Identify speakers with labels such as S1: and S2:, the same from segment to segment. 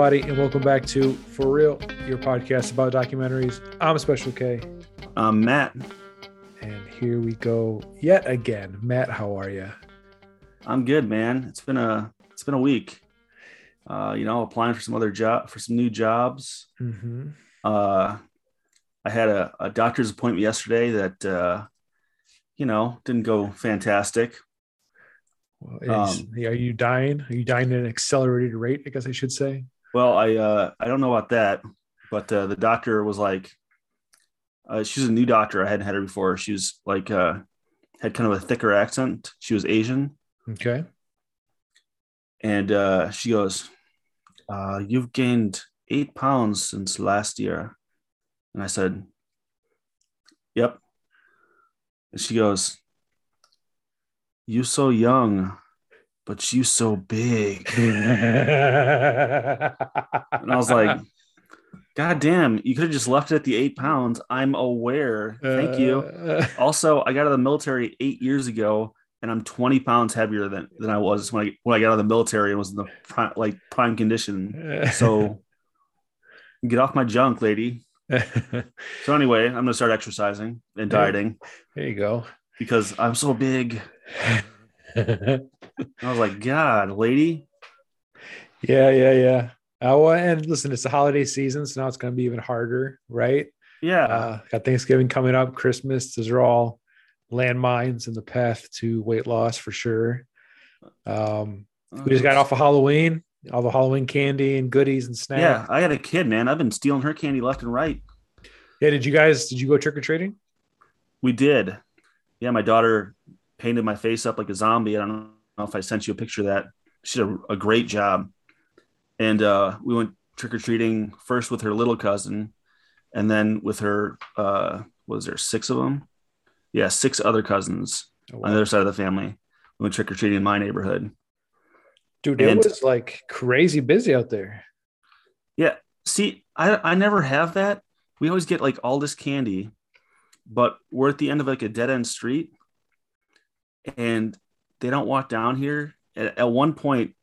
S1: Everybody, and welcome back to For Real, your podcast about documentaries. I'm Special K.
S2: I'm Matt,
S1: and here we go yet again. Matt, how are you?
S2: I'm good, man. It's been a it's been a week. Uh, you know, applying for some other job for some new jobs.
S1: Mm-hmm.
S2: Uh, I had a, a doctor's appointment yesterday that uh, you know didn't go fantastic.
S1: Well, is-
S2: Um,
S1: are you dying? Are you dying at an accelerated rate? I guess I should say.
S2: Well, I uh, I don't know about that, but uh, the doctor was like, uh, she's a new doctor. I hadn't had her before. She was like uh, had kind of a thicker accent. She was Asian,
S1: Okay.
S2: and uh, she goes, uh, "You've gained eight pounds since last year," and I said, "Yep." And she goes, "You so young, but you so big." And I was like, God damn, you could have just left it at the eight pounds. I'm aware. Thank you.
S1: Uh,
S2: Also, I got out of the military eight years ago, and I'm 20 pounds heavier than, than I was when I when I got out of the military and was in the prime, like prime condition. So get off my junk, lady. So anyway, I'm gonna start exercising and dieting
S1: there you go.
S2: because I'm so big. I was like, God, lady.
S1: Yeah, yeah, yeah. Oh, and listen, it's the holiday season, so now it's going to be even harder, right?
S2: Yeah.
S1: Uh, got Thanksgiving coming up, Christmas. Those are all landmines in the path to weight loss for sure. Um, we just got off of Halloween, all the Halloween candy and goodies and snacks.
S2: Yeah, I got a kid, man. I've been stealing her candy left and right.
S1: Yeah. Did you guys? Did you go trick or treating?
S2: We did. Yeah, my daughter painted my face up like a zombie. I don't know if I sent you a picture of that. She did a, a great job. And uh, we went trick or treating first with her little cousin, and then with her. Uh, what was there six of them? Yeah, six other cousins
S1: Oh,
S2: on the other side of the family. We went trick or treating in my neighborhood.
S1: Dude, it was like crazy busy out there. Yeah.
S2: See, I I never have that. We always get like all this candy, but we're at the end of like a dead end street, and they don't walk down here. At, at one point,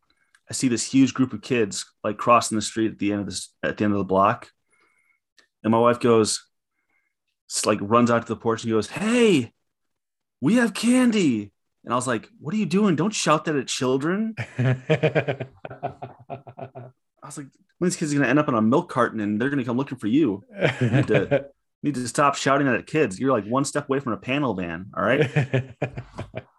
S2: I see this huge group of kids like crossing the street at the end of this at the end of the block, and my wife goes, like runs out to the porch and goes, "Hey, we have candy." And I was like, "What are you doing? Don't shout that at children." I was like, "When these kids are gonna end up on a milk carton and they're gonna come looking for you." to- need to stop shouting that at kids. You're like one step away from a panel van. All right.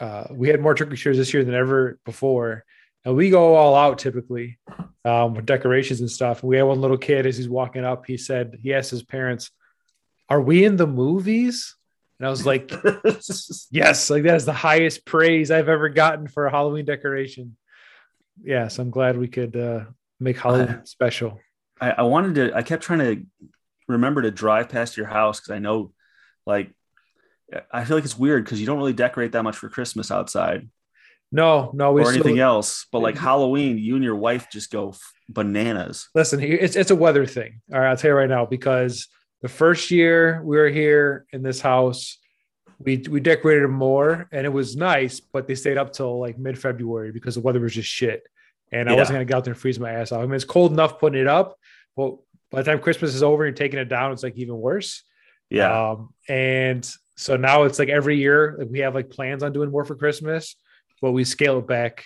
S1: uh, we had more trick or treaters this year than ever before. And we go all out typically um, with decorations and stuff. And we had one little kid as he's walking up, he said, he asked his parents, Are we in the movies? And I was like, Yes, like that is the highest praise I've ever gotten for a Halloween decoration. Yes, I'm glad we could uh, make Halloween special.
S2: I, I wanted to, I kept trying to remember to drive past your house because I know, like, I feel like it's weird because you don't really decorate that much for Christmas outside
S1: No, no, we
S2: or anything
S1: still-
S2: else. But like Halloween, you and your wife just go bananas.
S1: Listen, here it's it's a weather thing. All right, I'll tell you right now because the first year we were here in this house, we we decorated more and it was nice, but they stayed up till like mid February because the weather was just shit, and I wasn't gonna get out there and freeze my ass off. I mean, it's cold enough putting it up, but by the time Christmas is over and you're taking it down, it's like even worse.
S2: Yeah.
S1: Um, and so now it's like every year like we have like plans on doing more for Christmas, but we scale it back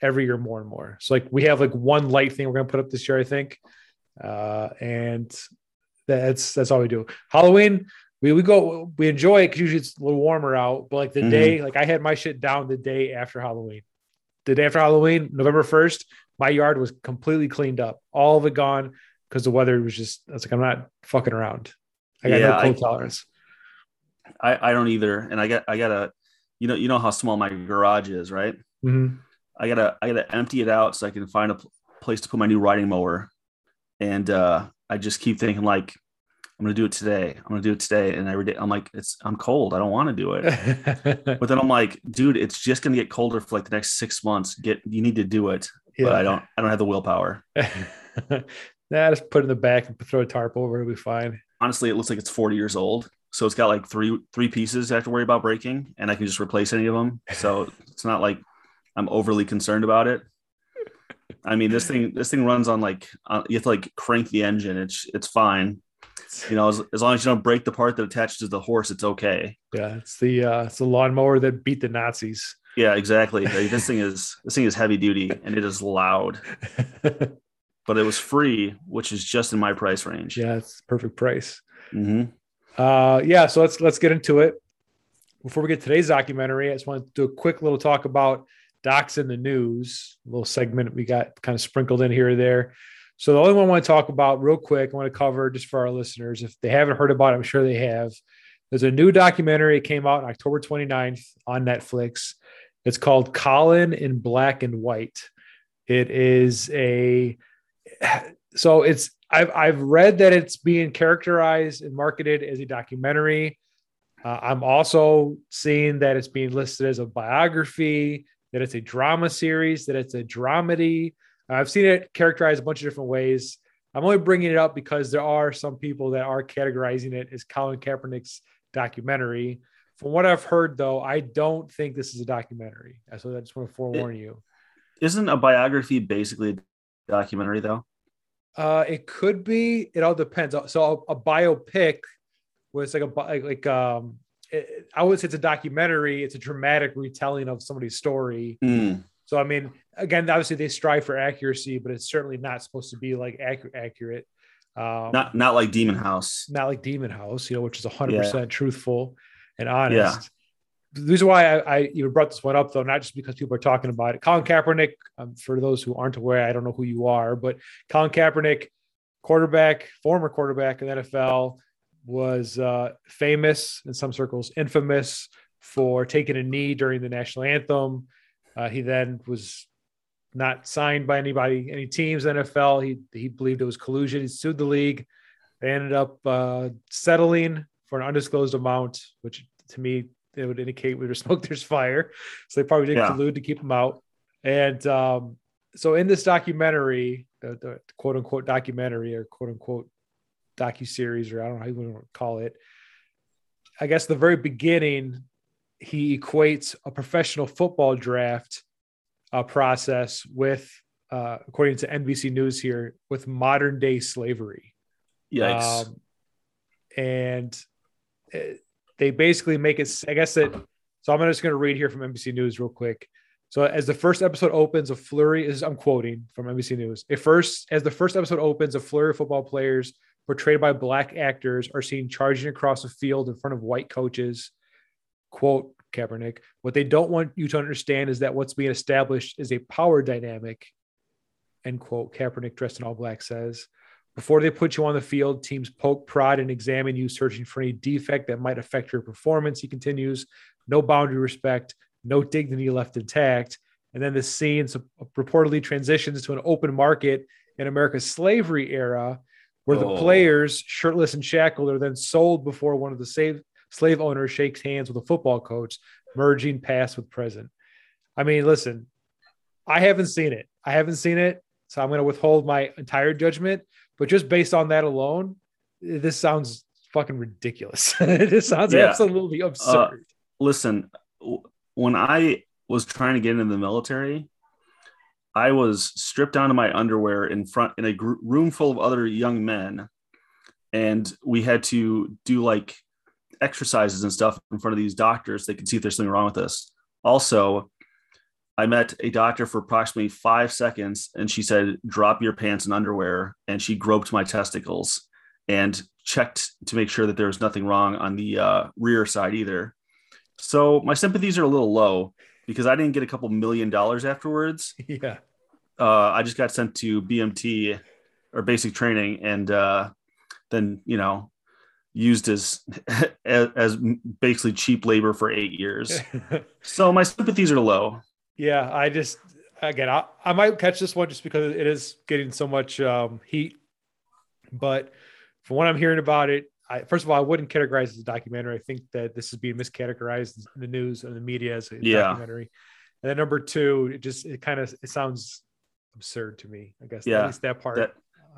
S1: every year more and more. So like we have like one light thing we're gonna put up this year, I think. Uh, and that's that's all we do. Halloween, we, we go we enjoy it because usually it's a little warmer out, but like the
S2: Mhm.
S1: day, like I had my shit down the day after Halloween. The day after Halloween, November 1st, my yard was completely cleaned up, all of it gone because the weather was just I was like, I'm not fucking around. I got
S2: Yeah,
S1: no cold
S2: I-
S1: tolerance.
S2: I, I don't either. And I got, I gotta, you know, you know how small my garage is, right?
S1: Mhm.
S2: I gotta I gotta empty it out so I can find a pl- place to put my new riding mower. And uh, I just keep thinking like I'm gonna do it today. I'm gonna do it today. And every day I'm like, it's I'm cold. I don't want to do it. But then I'm like, dude, it's just gonna get colder for like the next six months. Get you need to do it. But I don't I don't have the willpower.
S1: nah, just put it in the back and throw a tarp over. It'll be fine.
S2: Honestly, it looks like it's 40 years old. So it's got like three three pieces I have to worry about breaking, and I can just replace any of them. So it's not like I'm overly concerned about it. I mean, this thing this thing runs on like uh, you have to like crank the engine. It's it's fine. You know, as, as long as you don't break the part that attaches to the horse, it's okay.
S1: Yeah, it's the uh, it's the lawnmower that beat the Nazis.
S2: Yeah, exactly. Like, this thing is this thing is heavy duty and it is loud. but it was free, which is just in my price range.
S1: Yeah, it's perfect price.
S2: Mm-hmm.
S1: Uh, yeah, so let's let's get into it. Before we get today's documentary, I just want to do a quick little talk about docs in the news, a little segment we got kind of sprinkled in here or there. So the only one I want to talk about real quick, I want to cover just for our listeners. If they haven't heard about it, I'm sure they have. There's a new documentary. It came out October 29th on Netflix. It's called Colin in Black and White. It is a so it's I've I've read that it's being characterized and marketed as a documentary. Uh, I'm also seeing that it's being listed as a biography, that it's a drama series, that it's a dramedy. I've seen it characterized a bunch of different ways. I'm only bringing it up because there are some people that are categorizing it as Colin Kaepernick's documentary. From what I've heard, though, I don't think this is a documentary. So I just want to forewarn
S2: it,
S1: you.
S2: Isn't a biography basically a documentary, though?
S1: Uh, it could be. It all depends. So a, a biopic was like a like, like um, it, I would say it's a documentary. It's a dramatic retelling of somebody's story.
S2: Mm.
S1: So I mean, again, obviously they strive for accuracy, but it's certainly not supposed to be like accurate. accurate. Um,
S2: not not like Demon House.
S1: Not like Demon House, you know, which is hundred yeah. percent truthful and honest. The reason why I, I, even brought this one up, though, not just because people are talking about it. Colin Kaepernick, um, for those who aren't aware, I don't know who you are, but Colin Kaepernick, quarterback, former quarterback in the NFL, was uh, famous in some circles, infamous for taking a knee during the national anthem. Uh, he then was not signed by anybody, any teams, NFL. He he believed it was collusion. He sued the league. They ended up uh, settling for an undisclosed amount, which to me it would indicate we were smoke, there's fire. So they probably didn't yeah. collude to keep him out. And um, so in this documentary, the, the, quote unquote documentary or quote unquote docu series, or I don't know how you want to call it. I guess the very beginning, he equates a professional football draft uh, process with, uh, according to NBC News here, with modern day slavery.
S2: Yikes!
S1: Um, and it, they basically make it. I guess that. So I'm just going to read here from NBC News real quick. So as the first episode opens, a flurry is I'm quoting from NBC News. At first, as the first episode opens, a flurry of football players portrayed by black actors are seen charging across a field in front of white coaches. Quote Kaepernick. What they don't want you to understand is that what's being established is a power dynamic. End quote. Kaepernick, dressed in all black, says. Before they put you on the field, teams poke, prod, and examine you, searching for any defect that might affect your performance. He continues, no boundary respect, no dignity left intact. And then the scene reportedly transitions to an open market in America's slavery era, where oh. the players, shirtless and shackled, are then sold before one of the slave, slave owners shakes hands with a football coach, merging past with present. I mean, listen, I haven't seen it. I haven't seen it. So I'm going to withhold my entire judgment. But just based on that alone, this sounds fucking ridiculous. this sounds yeah. absolutely uh, absurd. Uh,
S2: listen, when I was trying to get into the military, I was stripped down to my underwear in front in a gr- room full of other young men, and we had to do like exercises and stuff in front of these doctors. They could see if there's something wrong with us. Also, I met a doctor for approximately five seconds and she said, drop your pants and underwear. And she groped my testicles and checked to make sure that there was nothing wrong on the uh, rear side either. So my sympathies are a little low because I didn't get a couple million dollars afterwards.
S1: Yeah.
S2: Uh, I just got sent to BMT or basic training and uh, then, you know, used as, as, as basically cheap labor for eight years. so my sympathies are low.
S1: Yeah, I just again I, I might catch this one just because it is getting so much um, heat. But from what I'm hearing about it, I, first of all, I wouldn't categorize it as a documentary. I think that this is being miscategorized in the news and the media as a yeah. documentary. And then number two, it just it kind of it sounds absurd to me. I guess
S2: yeah,
S1: at least that part.
S2: That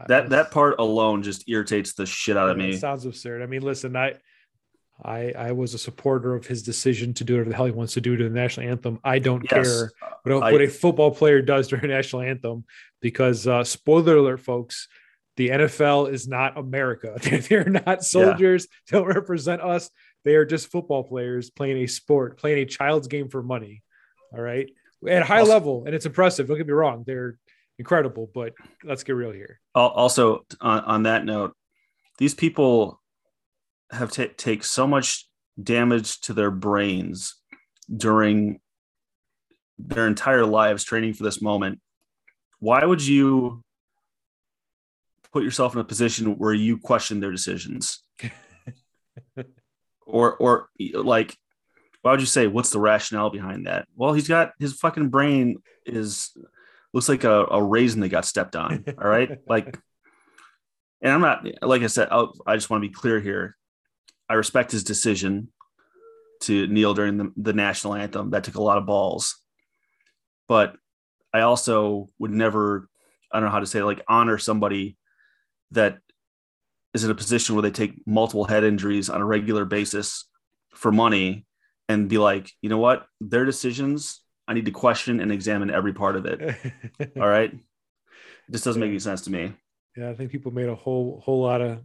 S2: that, that part alone just irritates the shit out of me.
S1: sounds absurd. I mean, listen, I I, I was a supporter of his decision to do whatever the hell he wants to do to the national anthem. I don't
S2: Yes.
S1: care what,
S2: I-
S1: what a football player does during a national anthem because, uh, spoiler alert, folks, the NFL is not America. They're not soldiers. They don't represent us. They are just football players playing a sport, playing a child's game for money. All right. At a high
S2: Also-
S1: level. And it's impressive. Don't get me wrong. They're incredible, but let's get real here.
S2: Also, on, on that note, these people have ta take so much damage to their brains during their entire lives training for this moment. Why would you put yourself in a position where you question their decisions? or, or like, why would you say, what's the rationale behind that? Well, he's got his fucking brain is looks like a, a raisin that got stepped on. All right. Like, and I'm not, like I said, I'll, I just want to be clear here. I respect his decision to kneel during the, the national anthem. That took a lot of balls. But I also would never, I don't know how to say, it, like, honor somebody that is in a position where they take multiple head injuries on a regular basis for money and be like, you know what? Their decisions, I need to question and examine every part of it. All right. This doesn't make any sense to me.
S1: Yeah, I think people made a whole whole lot of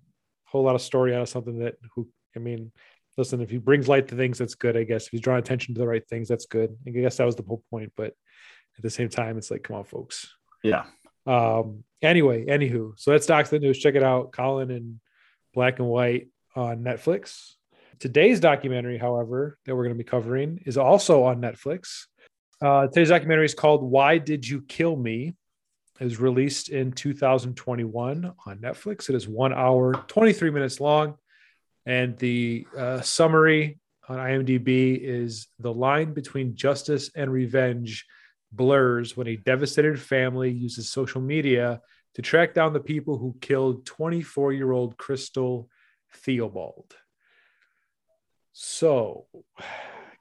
S1: whole lot of story out of something that who I mean, listen, if he brings light to things, that's good, I guess. If he's drawing attention to the right things, that's good. I guess that was the whole point. But at the same time, it's like, come on, folks.
S2: Yeah.
S1: Um, anyway, anywho, so that's Docs the News. Check it out. Colin and black and white on Netflix. Today's documentary, however, that we're going to be covering is also on Netflix. Uh, today's documentary is called Why Did You Kill Me? It was released in 2021 on Netflix. It is one hour, 23 minutes long. And the uh, summary on IMDb is the line between justice and revenge blurs when a devastated family uses social media to track down the people who killed 24 year old Crystal Theobald. So,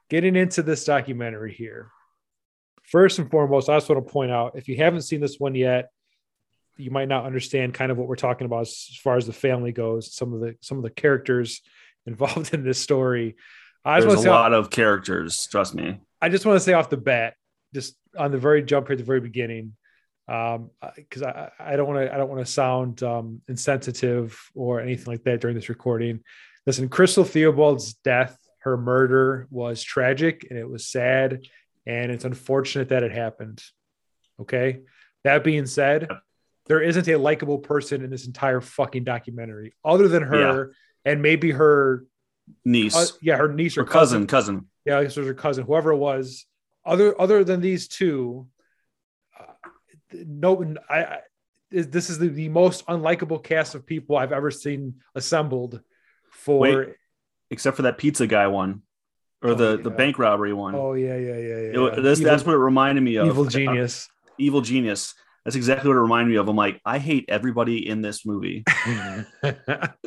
S1: getting into this documentary here, first and foremost, I just want to point out if you haven't seen this one yet, you might not understand kind of what we're talking about as far as the family goes. Some of the some of the characters involved in this story. I just
S2: There's
S1: want
S2: a
S1: to say,
S2: lot of characters. Trust me.
S1: I just want to say off the bat, just on the very jump here at the very beginning, um, because I, I don't want to I don't want to sound um, insensitive or anything like that during this recording. Listen, Crystal Theobald's death, her murder, was tragic and it was sad, and it's unfortunate that it happened. Okay. That being said, there isn't a likable person in this entire fucking documentary other than her and maybe her,
S2: Niece
S1: uh, yeah, her niece or
S2: or cousin, cousin.
S1: yeah, I guess it was her cousin, whoever it was. Other other than these two, uh, no, I, I this is the, the most unlikable cast of people I've ever seen assembled for.
S2: Wait. Except for that pizza guy one, or
S1: Oh,
S2: the the bank robbery one.
S1: oh yeah, yeah, yeah, yeah.
S2: wa- this,
S1: evil,
S2: that's what it reminded me of.
S1: evil
S2: Uh,
S1: genius.
S2: evil genius. That's exactly what it reminded me of. I'm like, I hate everybody in this movie.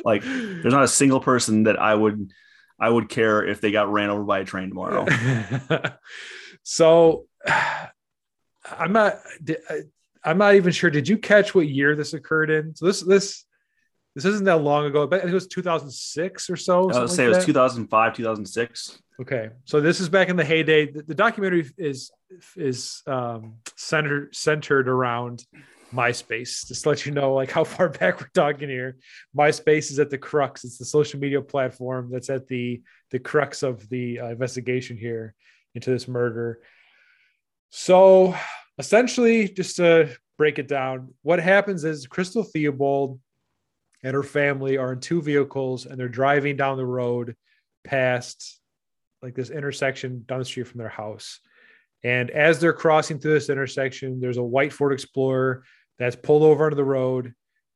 S2: Like, There's not a single person that I would I would care if they got ran over by a train tomorrow.
S1: so I'm not I'm not even sure. Did you catch what year this occurred in? So this this this isn't that long ago, but I think it was 2006 or so.
S2: I would say
S1: like
S2: it was
S1: that.
S2: 2005, 2006.
S1: Okay, so this is back in the heyday. The, the documentary is is um, centered centered around MySpace. Just let you know, like how far back we're talking here. MySpace is at the crux. It's the social media platform that's at the the crux of the uh, investigation here into this murder. So, essentially, just to break it down, what happens is Crystal Theobald and her family are in two vehicles and they're driving down the road past like this intersection down the street from their house. And as they're crossing through this intersection, there's a white Ford Explorer that's pulled over onto the road.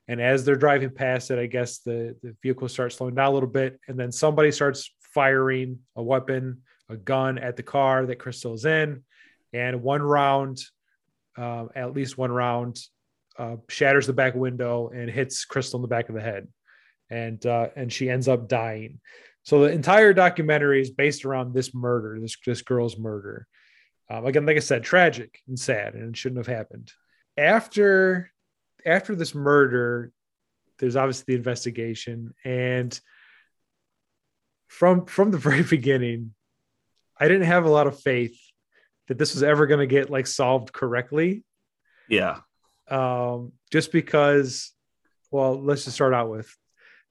S1: And as they're driving past it, I guess the, the vehicle starts slowing down a little bit. And then somebody starts firing a weapon, a gun at the car that Crystal's in. And one round, um, at least one round, uh, shatters the back window and hits Crystal in the back of the head. And, uh, and she ends up dying. So the entire documentary is based around this murder, this this girl's murder. Um, again, like I said, tragic and sad, and it shouldn't have happened. After after this murder, there's obviously the investigation, and from from the very beginning, I didn't have a lot of faith that this was ever going to get like solved correctly.
S2: Yeah.
S1: Um, just because, well, let's just start out with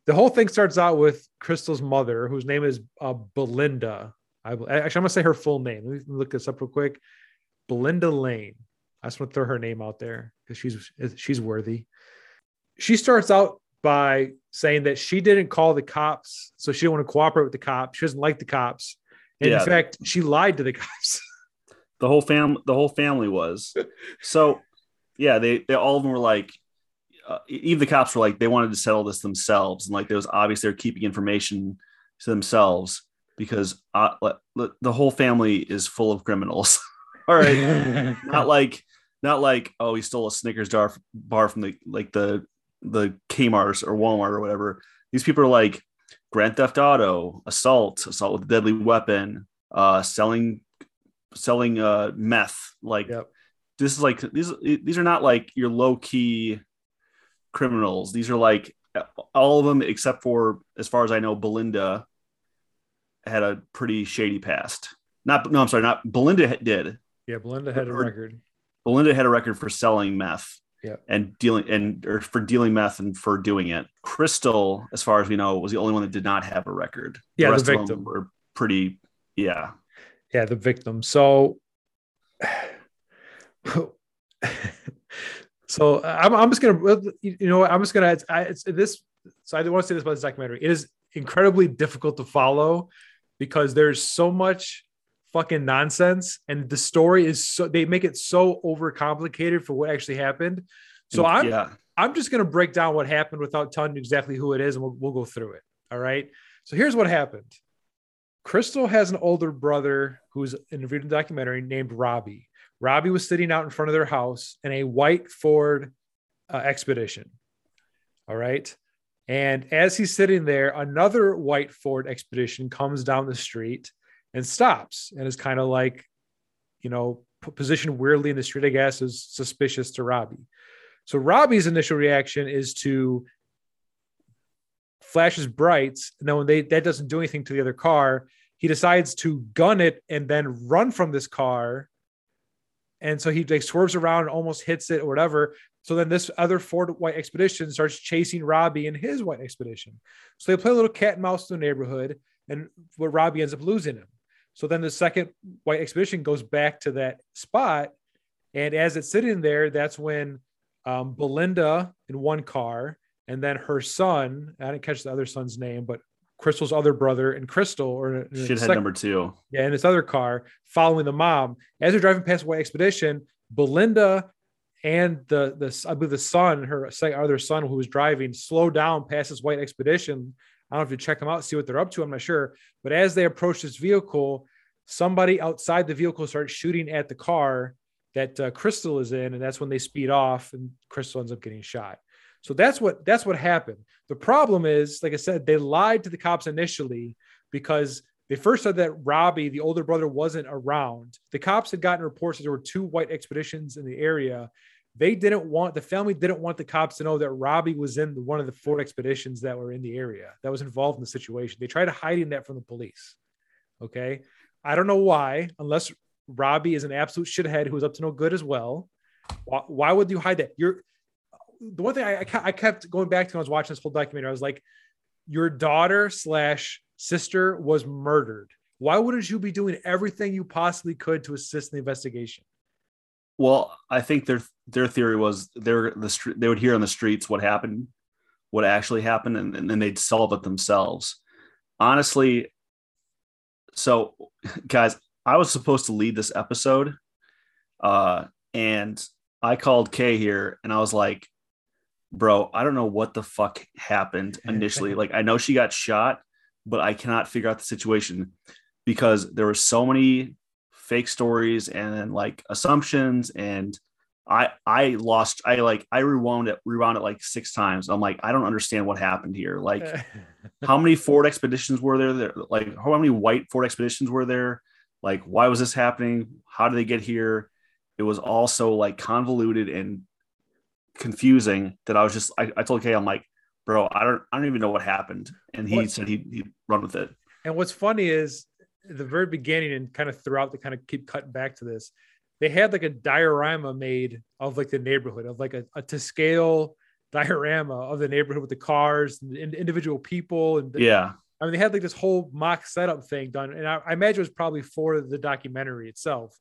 S1: the whole thing starts out with Crystal's mother, whose name is uh, Belinda. I, actually, I'm gonna say her full name. Let me look this up real quick. Belinda Lane. I just want to throw her name out there because she's she's worthy. She starts out by saying that she didn't call the cops, so she didn't want to cooperate with the cops. She doesn't like the cops, and
S2: Yeah.
S1: in fact, she lied to the cops.
S2: the whole fam the whole family was so yeah they, they all of them were like uh, even the cops were like they wanted to settle this themselves. And like there was obvious they're keeping information to themselves because uh, the whole family is full of criminals. All right. Not like not like oh he stole a snickers bar, bar from the like the the kmart or walmart or whatever. These people are like grand theft auto assault assault with a deadly weapon uh selling selling uh meth. Like
S1: Yep.
S2: this is like these these are not like your low key criminals. These are like all of them except for as far as i know belinda had a pretty shady past. Not no i'm sorry not belinda did.
S1: Yeah, Belinda had a
S2: Or-
S1: record.
S2: belinda had a record for selling meth
S1: Yep.
S2: and dealing and or for dealing meth and for doing it. Crystal as far as we know was the only one that did not have a record.
S1: Yeah, the
S2: rest of them were pretty yeah.
S1: Yeah the victim. So so uh, I'm, I'm just gonna you know i'm just gonna I, it's this so i want to say this about this documentary it is incredibly difficult to follow because there's so much fucking nonsense and the story is so they make it so overcomplicated for what actually happened so
S2: mm,
S1: i'm
S2: yeah
S1: I'm just to break down what happened without telling you exactly who it is, and we'll, we'll go through it. All right. So here's what happened Crystal has an older brother who's interviewed in the documentary named Robbie. Robbie was sitting out in front of their house in a white Ford uh, Expedition. All right. And as he's sitting there, another white Ford Expedition comes down the street and stops and is kind of like, you know, positioned weirdly in the street, I guess, is suspicious to Robbie. So Robbie's initial reaction is to flash his brights, and then when they that doesn't do anything to the other car, he decides to gun it and then run from this car. And so he like swerves around and almost hits it or whatever. So then this other Ford White Expedition starts chasing Robbie and his White Expedition. So they play a little cat and mouse in the neighborhood, and where Robbie ends up losing him. So then the second White Expedition goes back to that spot, and as it's sitting there, that's when um, Belinda in one car, and then her son. I didn't catch the other son's name, but Crystal's other brother and Crystal, or
S2: shithead number two
S1: yeah, in this other car, following the mom. As they're driving past White Expedition, Belinda and the the I believe the son, her second other son who was driving, slow down past this White Expedition. I don't know if you check them out, see what they're up to. I'm not sure, but as they approach this vehicle, somebody outside the vehicle starts shooting at the car that uh, Crystal is in, and that's when they speed off, and Crystal ends up getting shot. So that's what that's what happened. The problem is, like I said, they lied to the cops initially because they first said that Robbie, the older brother, wasn't around. The cops had gotten reports that there were two white expeditions in the area. They didn't want the family didn't want the cops to know that Robbie was in one of the Ford expeditions that were in the area that was involved in the situation. They tried hiding that from the police. Okay, I don't know why, unless Robbie is an absolute shithead who's up to no good as well. Why, why would you hide that? You're the one thing I, I kept going back to when I was watching this whole documentary. I was like, your daughter slash sister was murdered. Why wouldn't you be doing everything you possibly could to assist in the investigation?
S2: Well, I think their their theory was they're the they would hear on the streets what happened, what actually happened, and, and then they'd solve it themselves. Honestly, so guys, I was supposed to lead this episode, uh, and I called Kay here, and I was like, "Bro, I don't know what the fuck happened initially. like, I know she got shot, but I cannot figure out the situation because there were so many fake stories and like assumptions and I I lost I like I rewound it rewound it like six times. I'm like I don't understand what happened here. Like how many Ford expeditions were there? there? Like how many white Ford expeditions were there? Like why was this happening? How did they get here? It was all so like convoluted and confusing that I was just I, I told Kay I'm like bro I don't I don't even know what happened and he
S1: What?
S2: said he he'd run with it.
S1: And what's funny is the very beginning and kind of throughout the kind of keep cutting back to this, they had like a diorama made of like the neighborhood of like a, a to scale diorama of the neighborhood with the cars and the individual people and the,
S2: yeah
S1: I mean, they had like this whole mock setup thing done, and I, I imagine it was probably for the documentary itself,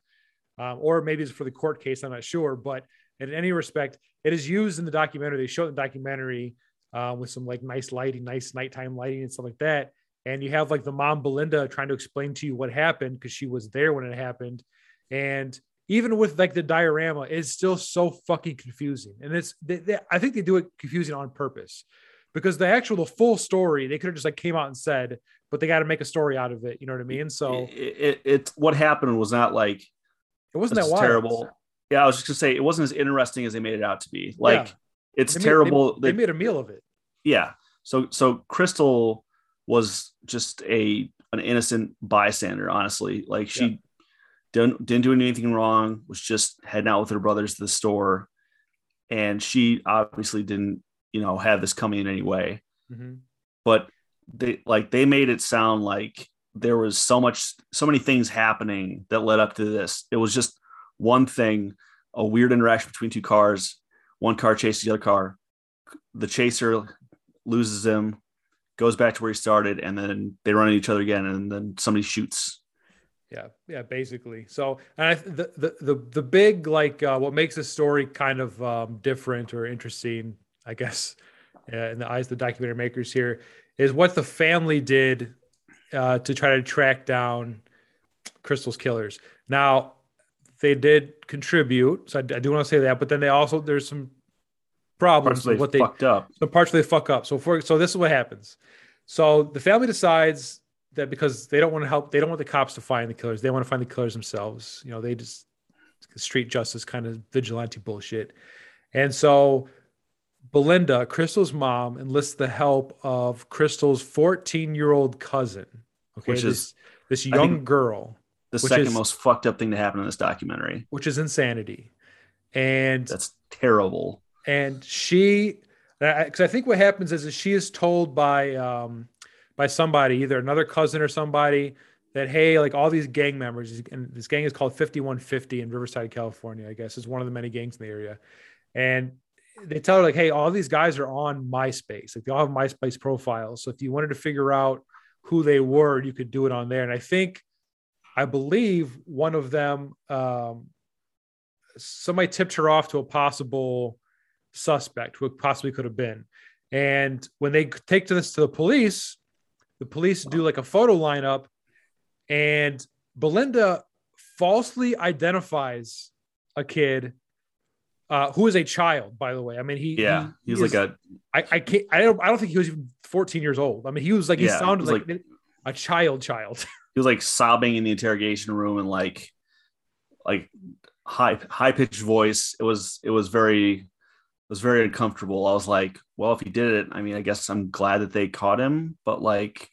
S1: um, or maybe it's for the court case. I'm not sure, but in any respect, it is used in the documentary. They show it in the documentary uh, with some like nice lighting, nice nighttime lighting, and stuff like that. And you have like the mom Belinda trying to explain to you what happened because she was there when it happened, and even with like the diorama, it's still so fucking confusing. And it's they, they, I think they do it confusing on purpose because the actual the full story they could have just like came out and said, but they got to make a story out of it. You know what I mean? So
S2: it, it, it what happened was not like
S1: it wasn't that wild.
S2: terrible. Yeah, I was just gonna say it wasn't as interesting as they made it out to be. Like yeah. it's
S1: they
S2: terrible.
S1: Made, they, they made a meal of it.
S2: Yeah. So so Crystal was just a an innocent bystander, honestly. Like she yeah. didn't didn't do anything wrong, was just heading out with her brothers to the store. And she obviously didn't you know have this coming in any way mm-hmm. but they like they made it sound like there was so much so many things happening that led up to this it was just one thing a weird interaction between two cars. One car chases the other car. The chaser loses him goes back to where he started and then they run into each other again and then somebody shoots.
S1: Yeah yeah basically. So and I, the, the the the big like uh, what makes this story kind of um, different or interesting I guess, uh, in the eyes of the documentary makers here, is what the family did uh, to try to track down Crystal's killers. Now, they did contribute, so I, I do want to say that, but then they also there's some problems
S2: with
S1: what
S2: they fucked up.
S1: Some parts they fuck up. So for so this is what happens. So the family decides that because they don't want to help, they don't want the cops to find the killers. They want to find the killers themselves. You know, they just street justice kind of vigilante bullshit. And so Belinda, Crystal's mom, enlists the help of Crystal's 14 year old cousin,
S2: okay, which
S1: this,
S2: is
S1: this young girl.
S2: The second is, most fucked up thing to happen in this documentary,
S1: which is insanity. And
S2: that's terrible.
S1: And she, because I think what happens is, is she is told by um, by somebody, either another cousin or somebody, that hey, like all these gang members, and this gang is called 5150 in Riverside, California, I guess, is one of the many gangs in the area. And they tell her like, hey, all these guys are on MySpace. Like they all have MySpace profiles. So if you wanted to figure out who they were, you could do it on there. And I think, I believe one of them, um, somebody tipped her off to a possible suspect who possibly could have been. And when they take this to the police, the police do like a photo lineup, and Belinda falsely identifies a kid uh, who is a child, by the way. I mean, he
S2: yeah, he, he's like a.
S1: I I can't. I don't. I don't think he was even 14 years old. I mean, he was like he yeah, sounded like, like, a child. Child.
S2: He was like sobbing in the interrogation room and like, like high high pitched voice. It was it was very it was very uncomfortable. I was like, well, if he did it, I mean, I guess I'm glad that they caught him, but like,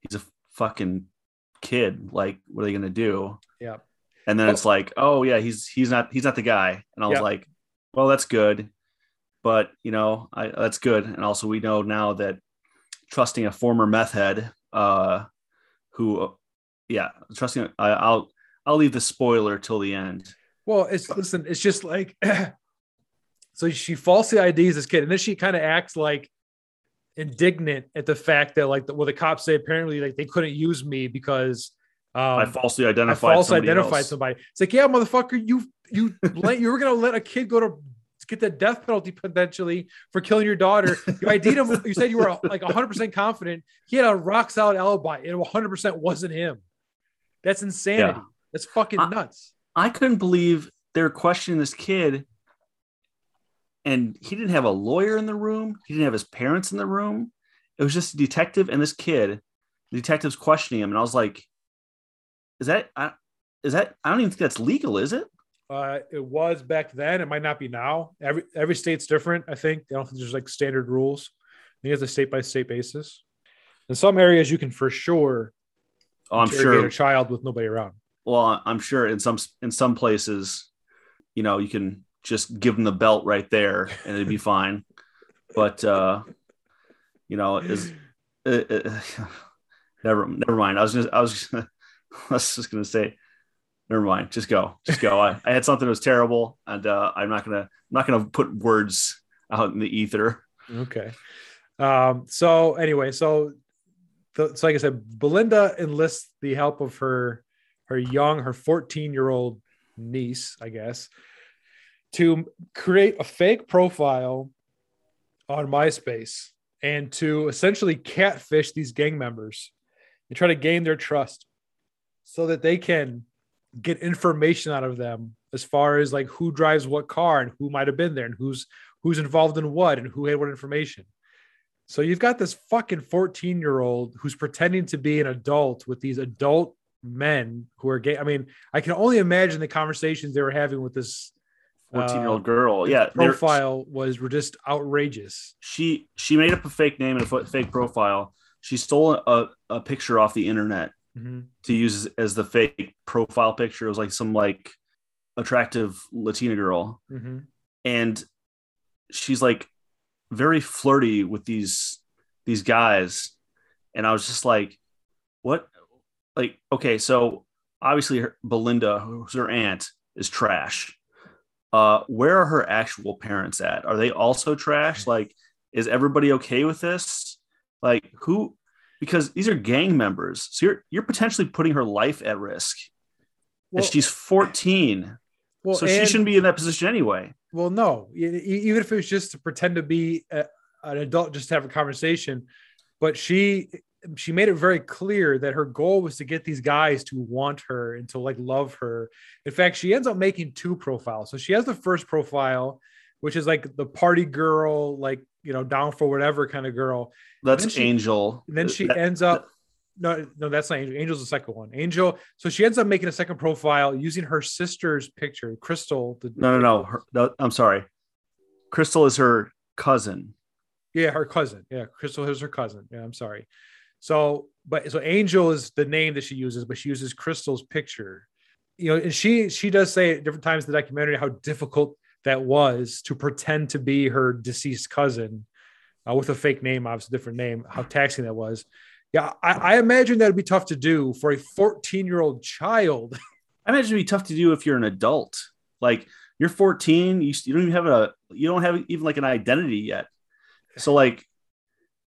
S2: he's a fucking kid. Like, what are they gonna do?
S1: Yeah.
S2: And then it's like, oh yeah, he's he's not he's not the guy. And I was like, well, that's good. But, you know, I, that's good. And also, we know now that trusting a former meth head, uh, who, yeah, trusting, I, I'll, I'll leave the spoiler till the end.
S1: Well, it's listen, it's just like, so she falsely IDs this kid, and then she kind of acts like indignant at the fact that, like, the, well, the cops say apparently like they couldn't use me because
S2: um, I falsely identified. I
S1: falsely identified else. somebody. It's like, yeah, motherfucker, you you let you were gonna let a kid go to get the death penalty potentially for killing your daughter. You ID'd him. You said you were like 100 percent confident. He had a rock solid alibi. It 100 percent wasn't him. That's insanity. Yeah. That's fucking I, nuts.
S2: I couldn't believe they're questioning this kid, and he didn't have a lawyer in the room. He didn't have his parents in the room. It was just a detective and this kid. The detective's questioning him, and I was like, "Is that? Is that? I don't even think that's legal, is it?"
S1: Uh, it was back then. It might not be now. Every every state's different. I think. I don't think there's like standard rules. I think it's a state by state basis. In some areas, you can for sure.
S2: Oh, I'm sure
S1: a child with nobody around.
S2: Well, I'm sure in some in some places, you know, you can just give them the belt right there and it'd be fine. But uh, you know, is it, it, Never, never mind. I was just, I was, I was just gonna say, never mind. Just go, just go. I, I had something that was terrible, and uh, I'm not gonna, I'm not gonna put words out in the ether.
S1: Okay. Um, so anyway, so so like I said, Belinda enlists the help of her her young, her 14 year old niece, I guess, to create a fake profile on MySpace and to essentially catfish these gang members and try to gain their trust so that they can get information out of them as far as like who drives what car and who might have been there and who's who's involved in what and who had what information. So you've got this fucking 14 year old who's pretending to be an adult with these adult men who are gay. I mean, I can only imagine the conversations they were having with this
S2: 14 year old girl. Yeah.
S1: Profile was were just outrageous.
S2: She she made up a fake name and a fake profile. She stole a, a picture off the internet mm-hmm. to use as the fake profile picture. It was like some like attractive Latina girl. Mm-hmm. And she's like very flirty with these these guys. And I was just like, what like okay, so obviously her, Belinda, who's her aunt, is trash. Uh, where are her actual parents at? Are they also trash? Like, is everybody okay with this? Like, who? Because these are gang members, so you're you're potentially putting her life at risk. Well, and she's 14, well, so she shouldn't be in that position anyway.
S1: Well, no, even if it was just to pretend to be a, an adult, just to have a conversation, but she she made it very clear that her goal was to get these guys to want her and to like love her. In fact, she ends up making two profiles. So she has the first profile, which is like the party girl, like you know, down for whatever kind of girl.
S2: That's she, Angel.
S1: Then she that, ends up. No, no, that's not Angel. Angel's the second one. Angel. So she ends up making a second profile using her sister's picture, Crystal.
S2: The, no, no, no, her, no. I'm sorry. Crystal is her cousin.
S1: Yeah, her cousin. Yeah, Crystal is her cousin. Yeah, I'm sorry. So, but so Angel is the name that she uses, but she uses Crystal's picture. You know, and she she does say at different times in the documentary how difficult that was to pretend to be her deceased cousin uh, with a fake name, obviously different name. How taxing that was. Yeah, I, I imagine that'd be tough to do for a 14 year old child.
S2: I imagine it'd be tough to do if you're an adult. Like you're 14, you, you don't even have a you don't have even like an identity yet. So like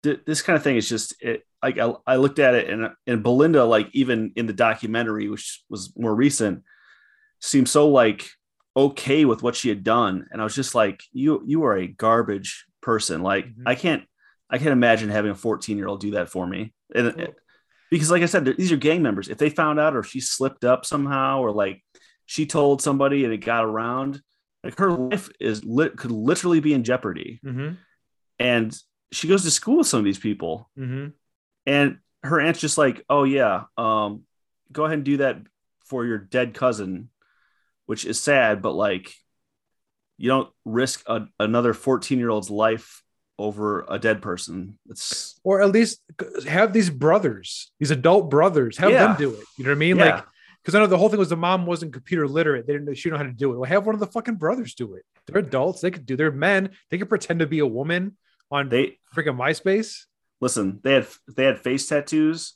S2: th- this kind of thing is just it, like I, I looked at it and and Belinda like even in the documentary which was more recent seemed so like okay with what she had done and I was just like you you are a garbage person like mm-hmm. I can't I can't imagine having a 14 year old do that for me and oh. because like I said these are gang members if they found out or she slipped up somehow or like she told somebody and it got around like her life is lit could literally be in jeopardy mm-hmm. and she goes to school with some of these people mm-hmm. And her aunt's just like, oh, yeah, um, go ahead and do that for your dead cousin, which is sad, but like, you don't risk a, another 14 year old's life over a dead person. It's
S1: or at least have these brothers, these adult brothers, have yeah. them do it. You know what I mean? Yeah. Like, because I know the whole thing was the mom wasn't computer literate. They didn't she know how to do it. Well, have one of the fucking brothers do it. They're adults. They could do. They're men. They could pretend to be a woman on they freaking MySpace
S2: listen, they had they had face tattoos.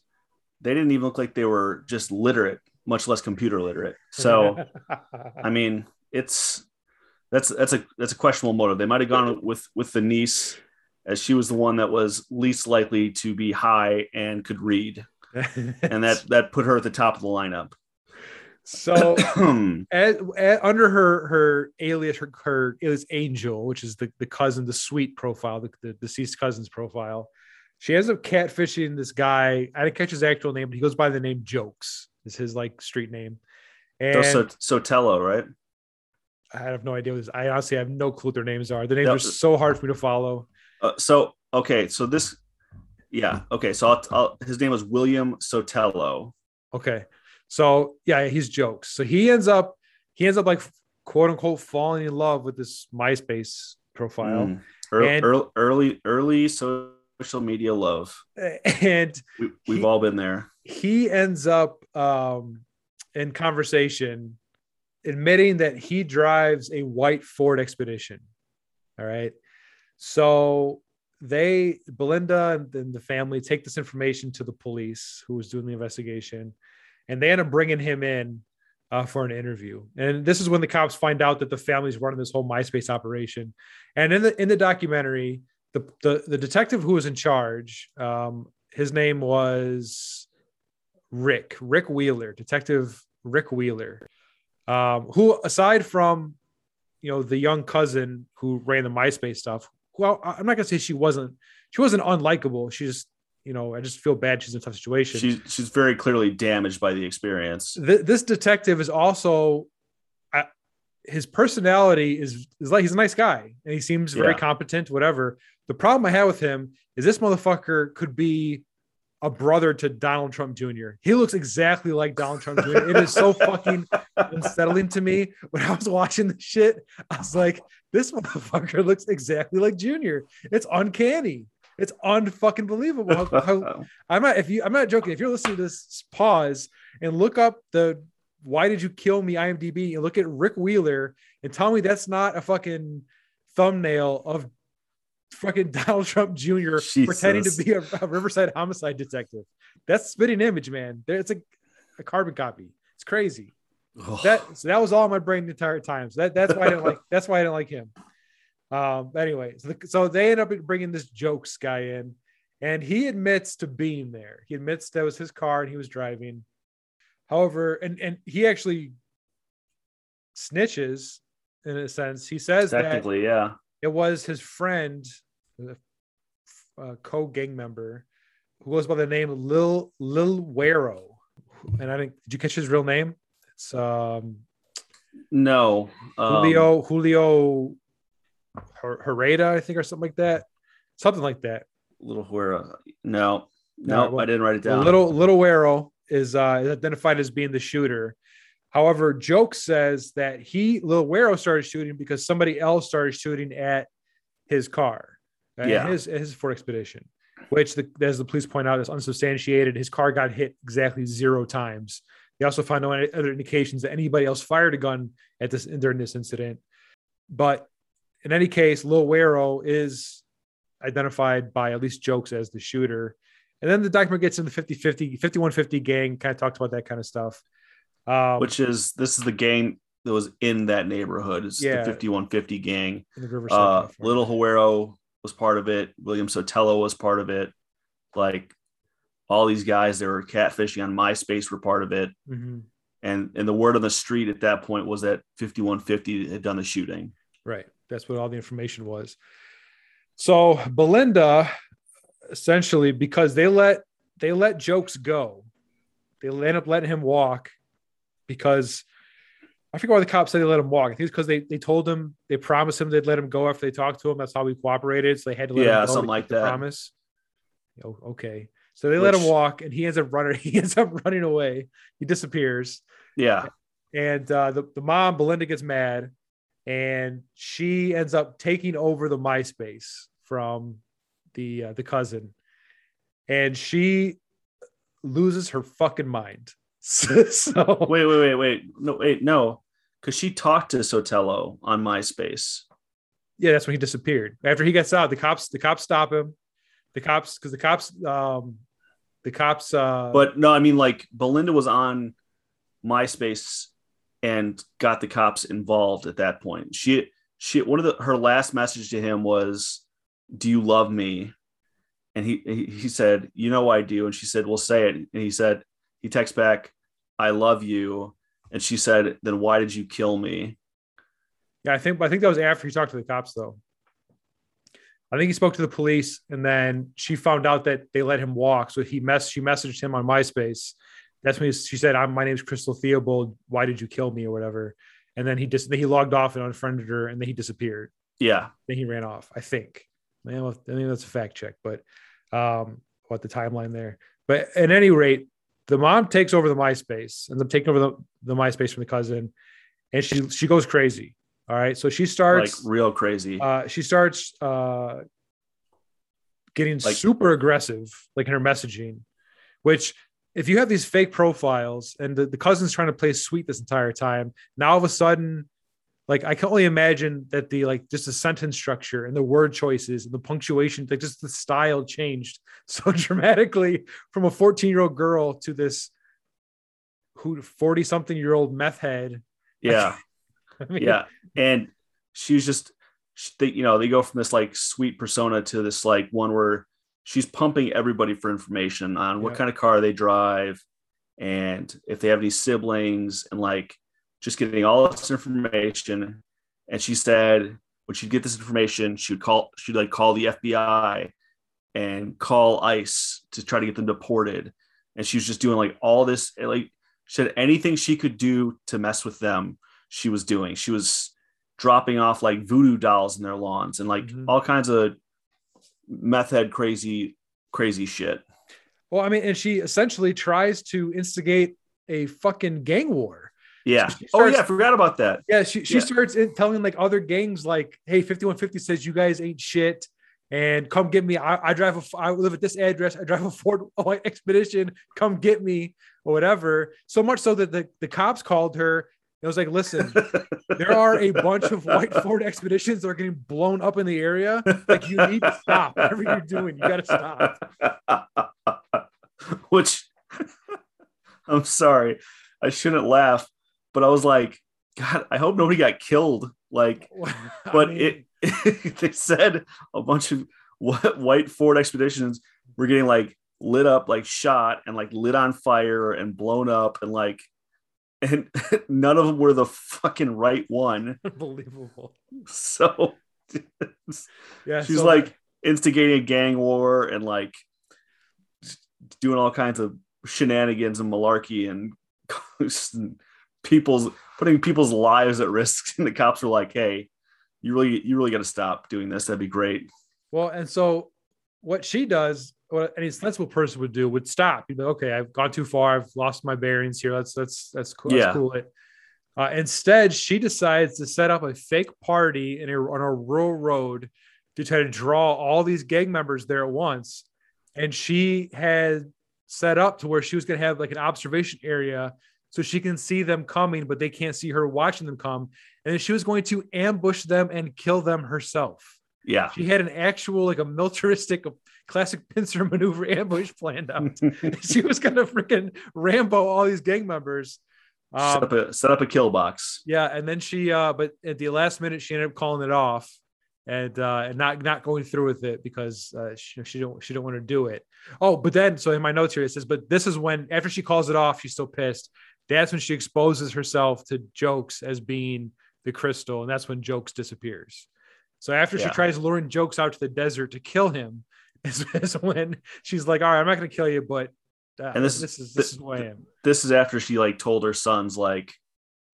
S2: They didn't even look like they were just literate, much less computer literate. So, I mean, it's that's that's a that's a questionable motive. They might have gone with with the niece, as she was the one that was least likely to be high and could read, and that that put her at the top of the lineup.
S1: So, as, as, under her her alias, her, her alias Angel, which is the, the cousin, the sweet profile, the, the deceased cousin's profile, she ends up catfishing this guy. I didn't catch his actual name, but he goes by the name Jokes. Is his like street name.
S2: And so, Sotelo, right?
S1: I have no idea what this. I honestly have no clue what their names are. The names are so hard for me to follow.
S2: Uh, so okay, so this, yeah, okay. So I'll, I'll, his name was William Sotelo.
S1: Okay, so yeah, he's jokes. So he ends up he ends up like quote unquote falling in love with this MySpace profile. Mm.
S2: Early, and, early, early, early social media love.
S1: And
S2: we, have he, all been there.
S1: He ends up um, in conversation admitting that he drives a white Ford Expedition. All right. So they Belinda and then the family take this information to the police who was doing the investigation, and they end up bringing him in uh, for an interview. And this is when the cops find out that the family's running this whole MySpace operation. And in the in the documentary, the the, the detective who was in charge, um, his name was Rick Rick Wheeler, Detective Rick Wheeler, um, who aside from you know the young cousin who ran the MySpace stuff, well, I'm not gonna say she wasn't she wasn't unlikable. She just you know I just feel bad. She's in a tough situation.
S2: She's she's very clearly damaged by the experience.
S1: Th- this detective is also. Uh, his personality is, is like he's a nice guy and he seems very
S2: Yeah.
S1: competent, whatever. The problem I have with him is this motherfucker could be a brother to Donald Trump Jr. He looks exactly like Donald Trump Jr. It is so fucking unsettling to me. When I was watching the shit, I was like, this motherfucker looks exactly like Jr. It's uncanny. It's unfucking believable. How, how, I'm not if you I'm not joking. If you're listening to this, pause and look up the why did you kill me IMDb and look at Rick Wheeler and tell me that's not a fucking thumbnail of fucking Donald Trump Jr. pretending to be a, a Riverside homicide detective. That's spitting image, man. There, it's a, a carbon copy. It's crazy. That so that was all in my brain the entire time. So that that's why I didn't like that's why I didn't like him. Um, anyway, so, the, so they end up bringing this jokes guy in, and he admits to being there. He admits that was his car and he was driving. However, and and he actually snitches in a sense. He says that
S2: Technically, yeah.
S1: It was his friend, a co gang member, who goes by the name Lil Lil Wero. And I think did you catch his real name? It's um
S2: No. Um,
S1: Julio Julio Her- Herrera, I think, or something like that. Something like that.
S2: Little Huera. No.
S1: No,
S2: No,
S1: well-
S2: I didn't write it down.
S1: little Little Wero is uh, is identified as being the shooter. However, Joke says that he Lil Wero started shooting because somebody else started shooting at his car,
S2: Yeah.
S1: his his Ford Expedition, which the, as the police point out is unsubstantiated. His car got hit exactly zero times. They also found no other indications that anybody else fired a gun at this during this incident. But in any case, Lil Wero is identified by at least Jokes as the shooter. And then the document gets into 50 50, 5150 gang, kind of talks about that kind of stuff. Um,
S2: which is this is the gang that was in that neighborhood. It's
S1: Yeah.
S2: the 5150 gang.
S1: in the Riverside.
S2: Uh, Little Huero was part of it. William Sotelo was part of it. Like all these guys that were catfishing on MySpace were part of it.
S1: Mhm.
S2: And and the word on the street at that point was that 5150 had done the shooting.
S1: Right. That's what all the information was. So Belinda, essentially, because they let they let jokes go, they end up letting him walk because I forget why the cops said they let him walk. I think it's because they they told him they promised him they'd let him go after they talked to him. That's how we cooperated. So they had to let
S2: Yeah,
S1: him go
S2: something like
S1: the
S2: that.
S1: Promise. Oh, okay. So they let him walk, and he ends up running. He ends up running away. He disappears.
S2: Yeah.
S1: and uh, the, the mom belinda gets mad and she ends up taking over the myspace from the uh, the cousin and she loses her fucking mind so
S2: Wait, wait, wait, wait. No, wait, no. Because she talked to Sotelo on MySpace.
S1: yeah that's when he disappeared after he gets out the cops the cops stop him the cops because the cops um the cops uh
S2: But no, I mean like Belinda was on MySpace and got the cops involved at that point. She she one of the her last message to him was, "Do you love me?" And he he, he said, "You know I do." And she said, "Well, say it." And he said, he texts back, "I love you." And she said, "Then why did you kill me?"
S1: Yeah, I think I think that was after he talked to the cops though. I think he spoke to the police and then she found out that they let him walk. So he mess she messaged him on MySpace. That's when he, she said, I'm my name's Crystal Theobald. Why did you kill me or whatever? And then he just then he logged off and unfriended her and then he disappeared.
S2: Yeah,
S1: Then he ran off, I think. Man, I mean that's a fact check, but um what the timeline there. But at any rate, the mom takes over the MySpace, ends up taking over the, the MySpace from the cousin, and she she goes crazy. All right. So she starts like
S2: real crazy.
S1: uh, she starts uh, getting
S2: Like-
S1: super aggressive, like in her messaging. Which, if you have these fake profiles and the, the cousin's trying to play sweet this entire time, now all of a sudden like I can only imagine that the like just the sentence structure and the word choices and the punctuation, like just the style changed so dramatically from a 14 year old girl to this who 40 something year old meth head.
S2: Yeah. I mean, yeah. And she's just, they, you know, they go from this like sweet persona to this like one where she's pumping everybody for information on what yeah. kind of car they drive and if they have any siblings and like just getting all this information. And she said when she'd get this information, she would call, she'd like call the FBI and call ICE to try to get them deported. And she was just doing like all this, like she said anything she could do to mess with them, she was doing. She was dropping off like voodoo dolls in their lawns and like mm-hmm. all kinds of meth head crazy, crazy shit.
S1: Well, I mean, and she essentially tries to instigate a fucking gang war.
S2: Yeah. Starts, oh yeah, I forgot about that.
S1: Yeah, she, she yeah. starts telling like other gangs like, "Hey, 5150 says you guys ain't shit and come get me. I, I drive a I live at this address. I drive a Ford Expedition. Come get me or whatever." So much so that the, the cops called her it was like, listen, there are a bunch of white Ford Expeditions that are getting blown up in the area. Like, you need to stop. Whatever you're doing, you got to
S2: stop. Which, I'm sorry, I shouldn't laugh, but I was like, God, I hope nobody got killed. Like, but mean, it, they said a bunch of white Ford Expeditions were getting like lit up, like shot and like lit on fire and blown up and like and none of them were the fucking right one.
S1: Unbelievable.
S2: So yeah, she's so like instigating a gang war and like doing all kinds of shenanigans and malarkey and people's putting people's lives at risk. And the cops are like, "Hey, you really, you really got to stop doing this. That'd be great."
S1: Well, and so what she does what any sensible person would do would stop. You'd be like, okay, I've gone too far. I've lost my bearings here. Let's let's that's cool. Yeah. Let's cool it. Uh, instead, she decides to set up a fake party in a, on a rural road to try to draw all these gang members there at once. And she had set up to where she was going to have like an observation area so she can see them coming, but they can't see her watching them come. And she was going to ambush them and kill them herself.
S2: Yeah.
S1: She had an actual, like a militaristic classic pincer maneuver ambush planned out. she was gonna freaking Rambo all these gang members.
S2: Um, set, up a, set up a kill box.
S1: Yeah, and then she, uh, but at the last minute, she ended up calling it off and uh, and not not going through with it because uh, she she don't she don't want to do it. Oh, but then so in my notes here it says, but this is when after she calls it off, she's still pissed. That's when she exposes herself to Jokes as being the crystal, and that's when Jokes disappears. So after yeah. she tries luring Jokes out to the desert to kill him, is, is when she's like, "All right, I'm not going to kill you, but uh, and this, this is this, is who I am."
S2: This is after she like told her sons like,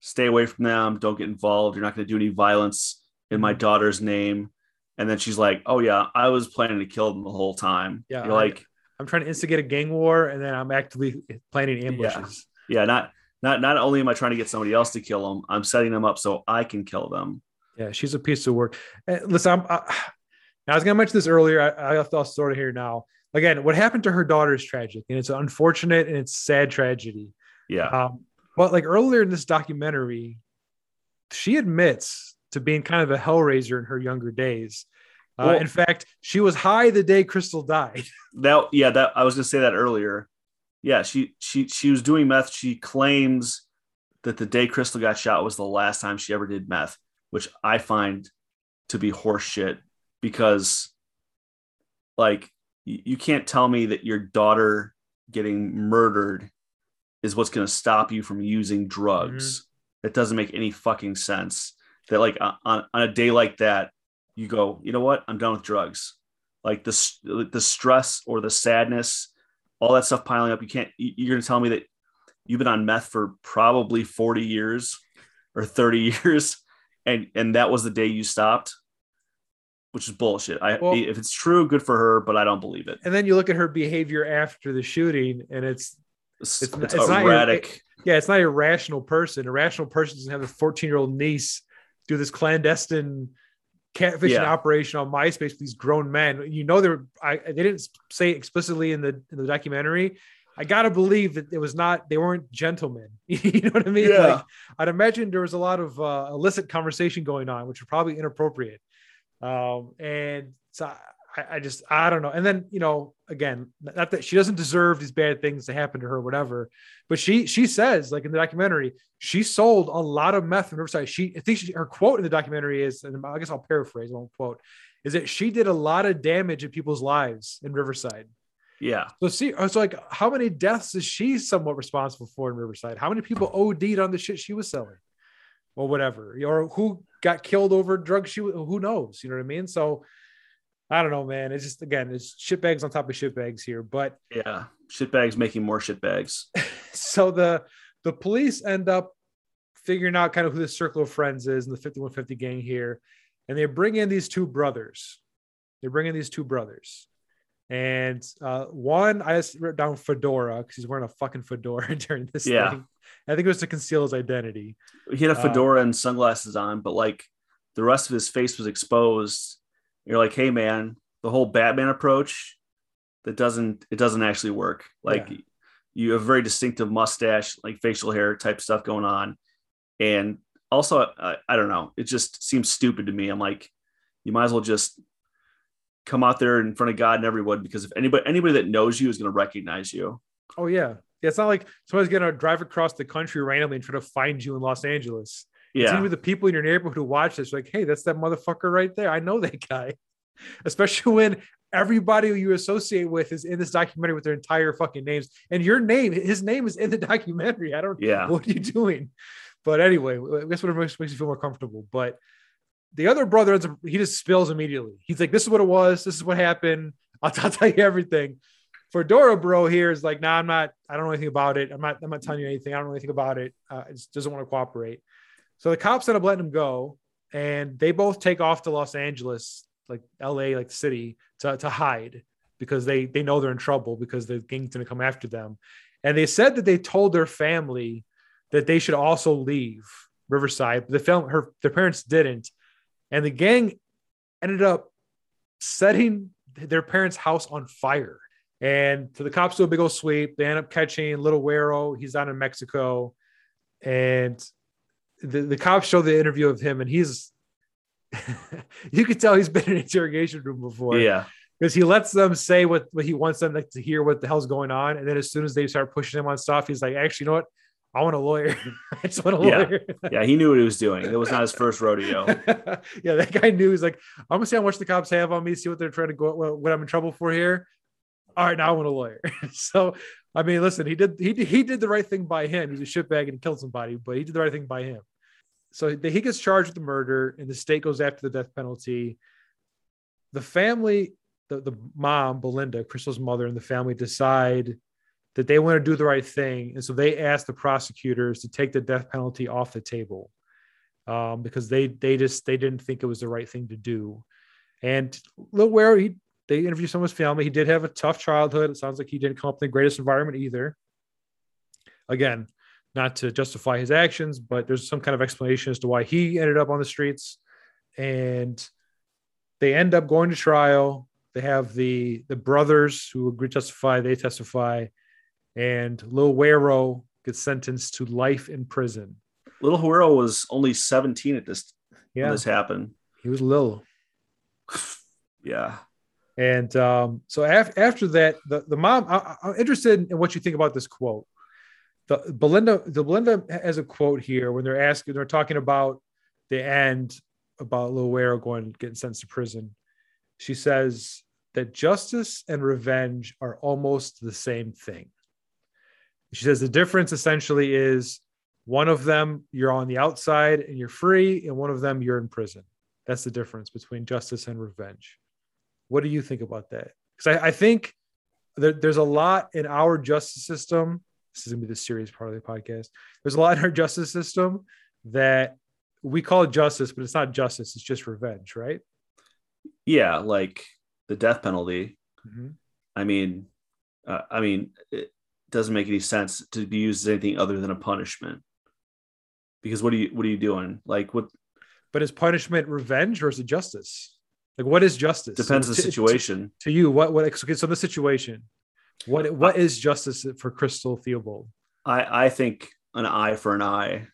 S2: "Stay away from them. Don't get involved. You're not going to do any violence in my mm-hmm. daughter's name." And then she's like, "Oh yeah, I was planning to kill them the whole time."
S1: Yeah,
S2: You're like,
S1: I'm trying to instigate a gang war, and then I'm actively planning ambushes.
S2: Yeah. yeah, not not not only am I trying to get somebody else to kill them, I'm setting them up so I can kill them.
S1: Yeah, she's a piece of work. listen, I'm, I, I was going to mention this earlier. I, I sort of here now. Again, what happened to her daughter is tragic, and it's unfortunate and it's sad tragedy.
S2: Yeah.
S1: Um, but like earlier in this documentary, she admits to being kind of a hellraiser in her younger days. Uh, well, in fact, she was high the day Crystal died.
S2: That yeah, that I was going to say that earlier. Yeah, she she she was doing meth. She claims that the day Crystal got shot was the last time she ever did meth, which I find to be horseshit because like you can't tell me that your daughter getting murdered is what's going to stop you from using drugs. Mm-hmm. It doesn't make any fucking sense that like on, on a day like that, you go, you know what? I'm done with drugs. Like the, the stress or the sadness, all that stuff piling up. You can't, you're going to tell me that you've been on meth for probably 40 years or 30 years. And, and that was the day you stopped which is bullshit. I well, if it's true, good for her, but I don't believe it.
S1: And then you look at her behavior after the shooting, and it's
S2: it's, it's, it's, erratic. Not,
S1: it, yeah, it's not a rational person. A rational person doesn't have a 14 year old niece do this clandestine catfishing yeah. operation on MySpace with these grown men. You know, they're I, they didn't say explicitly in the in the documentary, I gotta believe that it was not they weren't gentlemen. you know what I mean?
S2: Yeah.
S1: Like I'd imagine there was a lot of uh, illicit conversation going on, which was probably inappropriate. Um, and so I, I just I don't know. And then you know, again, not that she doesn't deserve these bad things to happen to her, whatever. But she she says, like in the documentary, she sold a lot of meth in Riverside. She I think she, her quote in the documentary is, and I guess I'll paraphrase, I won't quote, is that she did a lot of damage in people's lives in Riverside.
S2: Yeah.
S1: So see, I was like, how many deaths is she somewhat responsible for in Riverside? How many people OD'd on the shit she was selling, or whatever, or who got killed over drugs? She who knows? You know what I mean? So I don't know, man. It's just again, it's shitbags on top of shitbags here. But
S2: Yeah. Shitbags making more shitbags.
S1: so the the police end up figuring out kind of who the circle of friends is in the 5150 gang here, and they bring in these two brothers. They bring in these two brothers. And uh, one, I just wrote down fedora because he's wearing a fucking fedora during this
S2: Yeah.
S1: thing. I think it was to conceal his identity.
S2: He had a
S1: Uh,
S2: fedora and sunglasses on, but like the rest of his face was exposed. You're like, hey man, the whole Batman approach that doesn't it doesn't actually work. Like
S1: Yeah.
S2: you have very distinctive mustache, like facial hair type stuff going on, and also I, I don't know, it just seems stupid to me. I'm like, you might as well just come out there in front of God and everyone because if anybody anybody that knows you is going to recognize you.
S1: Oh yeah. yeah. It's not like somebody's gonna drive across the country randomly and try to find you in Los Angeles. It's
S2: Yeah,
S1: gonna be the people in your neighborhood who watch this, like, hey, that's that motherfucker right there. I know that guy. Especially when everybody who you associate with is in this documentary with their entire fucking names. And your name, his name is in the documentary. I don't
S2: yeah,
S1: what are you doing? But anyway, I guess what makes, makes you feel more comfortable. But the other brother, ends up- he just spills immediately. He's like, "This is what it was. This is what happened. I'll, I'll tell you everything." Fedora bro here is like, "Nah, I'm not. I don't know anything about it. I'm not. I'm not telling you anything. I don't know anything about it. Uh, it just doesn't want to cooperate." So the cops end up letting him go, and they both take off to Los Angeles, like L.A., like the city, to to hide because they they know they're in trouble because the gang's gonna come after them. And they said that they told their family that they should also leave Riverside. The film, her their parents didn't, and the gang ended up setting their parents' house on fire. And so the cops do a big old sweep. They end up catching Little Guero. He's down in Mexico, and the, the cops show the interview of him, and he's you could tell he's been in an interrogation room before
S2: yeah,
S1: because he lets them say what, what he wants them like, to hear what the hell's going on. And then as soon as they start pushing him on stuff, he's like, actually, you know what? I want a lawyer. I just want a
S2: Yeah.
S1: lawyer.
S2: yeah. He knew what he was doing. It was not his first rodeo.
S1: yeah, that guy knew. He's like, I'm gonna see how much the cops have on me, see what they're trying to go, what, what I'm in trouble for here. All right, now I want a lawyer. so, I mean, listen, he did he he did the right thing by him. He's a shitbag and killed somebody, but he did the right thing by him. So he gets charged with the murder, and the state goes after the death penalty. The family, the, the mom, Belinda, Crystal's mother, and the family decide that they want to do the right thing. And so they ask the prosecutors to take the death penalty off the table um, because they they just they didn't think it was the right thing to do. And Lil Ware, he they interviewed some of his family. He did have a tough childhood. It sounds like he didn't come up in the greatest environment either. Again, not to justify his actions, but there's some kind of explanation as to why he ended up on the streets. And they end up going to trial. They have the the brothers who agree to testify. They testify, and Lil Wero gets sentenced to life in prison.
S2: Little Huero was only 17 at this when
S1: Yeah,
S2: this happened.
S1: he was Lil.
S2: Yeah.
S1: And um, so af- after that, the, the mom, I, I'm interested in what you think about this quote. The Belinda, the Belinda has a quote here when they're asking, they're talking about the end about Lil going getting sentenced to prison. She says that justice and revenge are almost the same thing. She says the difference essentially is one of them you're on the outside and you're free, and one of them you're in prison. That's the difference between justice and revenge. What do you think about that? Because I, I think there, there's a lot in our justice system. This is gonna be the serious part of the podcast. There's a lot in our justice system that we call it justice, but it's not justice. It's just revenge, right?
S2: Yeah. Like the death penalty.
S1: Mhm.
S2: I mean, uh, I mean, it doesn't make any sense to be used as anything other than a punishment. Because what are you what are you doing? Like what
S1: But is punishment revenge or is it justice? Like, what is justice?
S2: depends on
S1: To-
S2: the situation.
S1: To, to you, what what? Okay, so the situation, What what is justice for Crystal Theobald?
S2: I I think an eye for an eye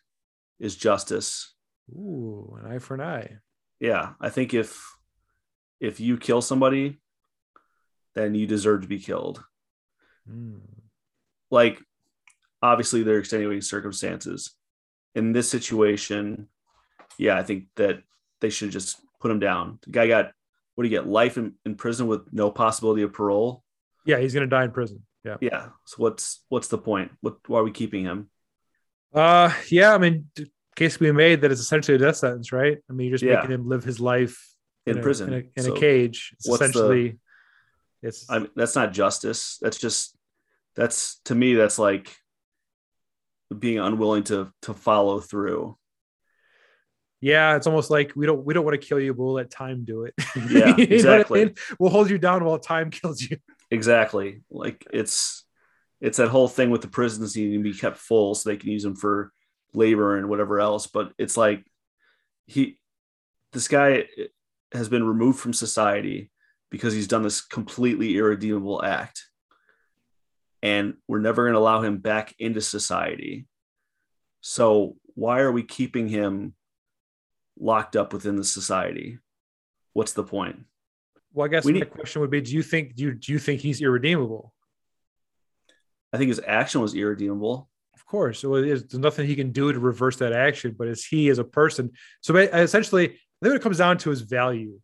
S2: is justice.
S1: Ooh, an eye for an eye.
S2: Yeah, I think if if you kill somebody, then you deserve to be killed.
S1: Mm.
S2: Like, obviously, there are extenuating circumstances. In this situation, yeah, I think that they should just put him down. The guy got what do you get? Life in, in prison with no possibility of parole.
S1: Yeah, he's gonna die in prison. Yeah.
S2: Yeah. So what's what's the point? What why are we keeping him?
S1: Uh yeah, I mean case we made that it's essentially a death sentence, right? I mean, you're just
S2: Yeah.
S1: making him live his life
S2: In
S1: a-
S2: prison.
S1: in a, in
S2: So
S1: a cage. It's
S2: what's the-
S1: essentially it's
S2: I mean, that's not justice. That's just that's to me that's like being unwilling to to follow through.
S1: Yeah, it's almost like we don't we don't want to kill you, but we'll let time do it.
S2: Yeah,
S1: what I
S2: exactly.
S1: mean? We'll hold you down while time kills you.
S2: Exactly. Like it's it's that whole thing with the prisons needing to be kept full so they can use them for labor and whatever else. But it's like he this guy eh, has been removed from society because he's done this completely irredeemable act. And we're never going to allow him back into society. So why are we keeping him locked up within the society? What's the point?
S1: Well, I guess
S2: We
S1: my
S2: need-
S1: question would be: Do you think do you do you think he's irredeemable?
S2: I think his action was irredeemable.
S1: Of course, so is, there's nothing he can do to reverse that action. But as he as a person? So essentially, I think what it comes down to is value.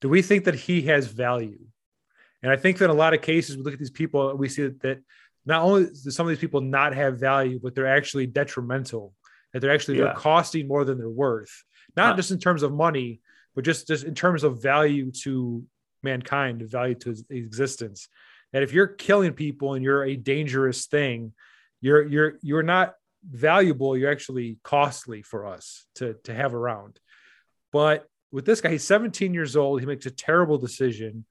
S1: Do we think that he has value? And I think that in a lot of cases, we look at these people, we see that, that not only do some of these people not have value, but they're actually detrimental. That they're actually
S2: Yeah.
S1: they're costing more than they're worth. Not
S2: Uh,
S1: just in terms of money, but just just in terms of value to mankind, value to existence. That if you're killing people and you're a dangerous thing, you're you're you're not valuable. You're actually costly for us to to have around. But with this guy, he's 17 years old. He makes a terrible decision.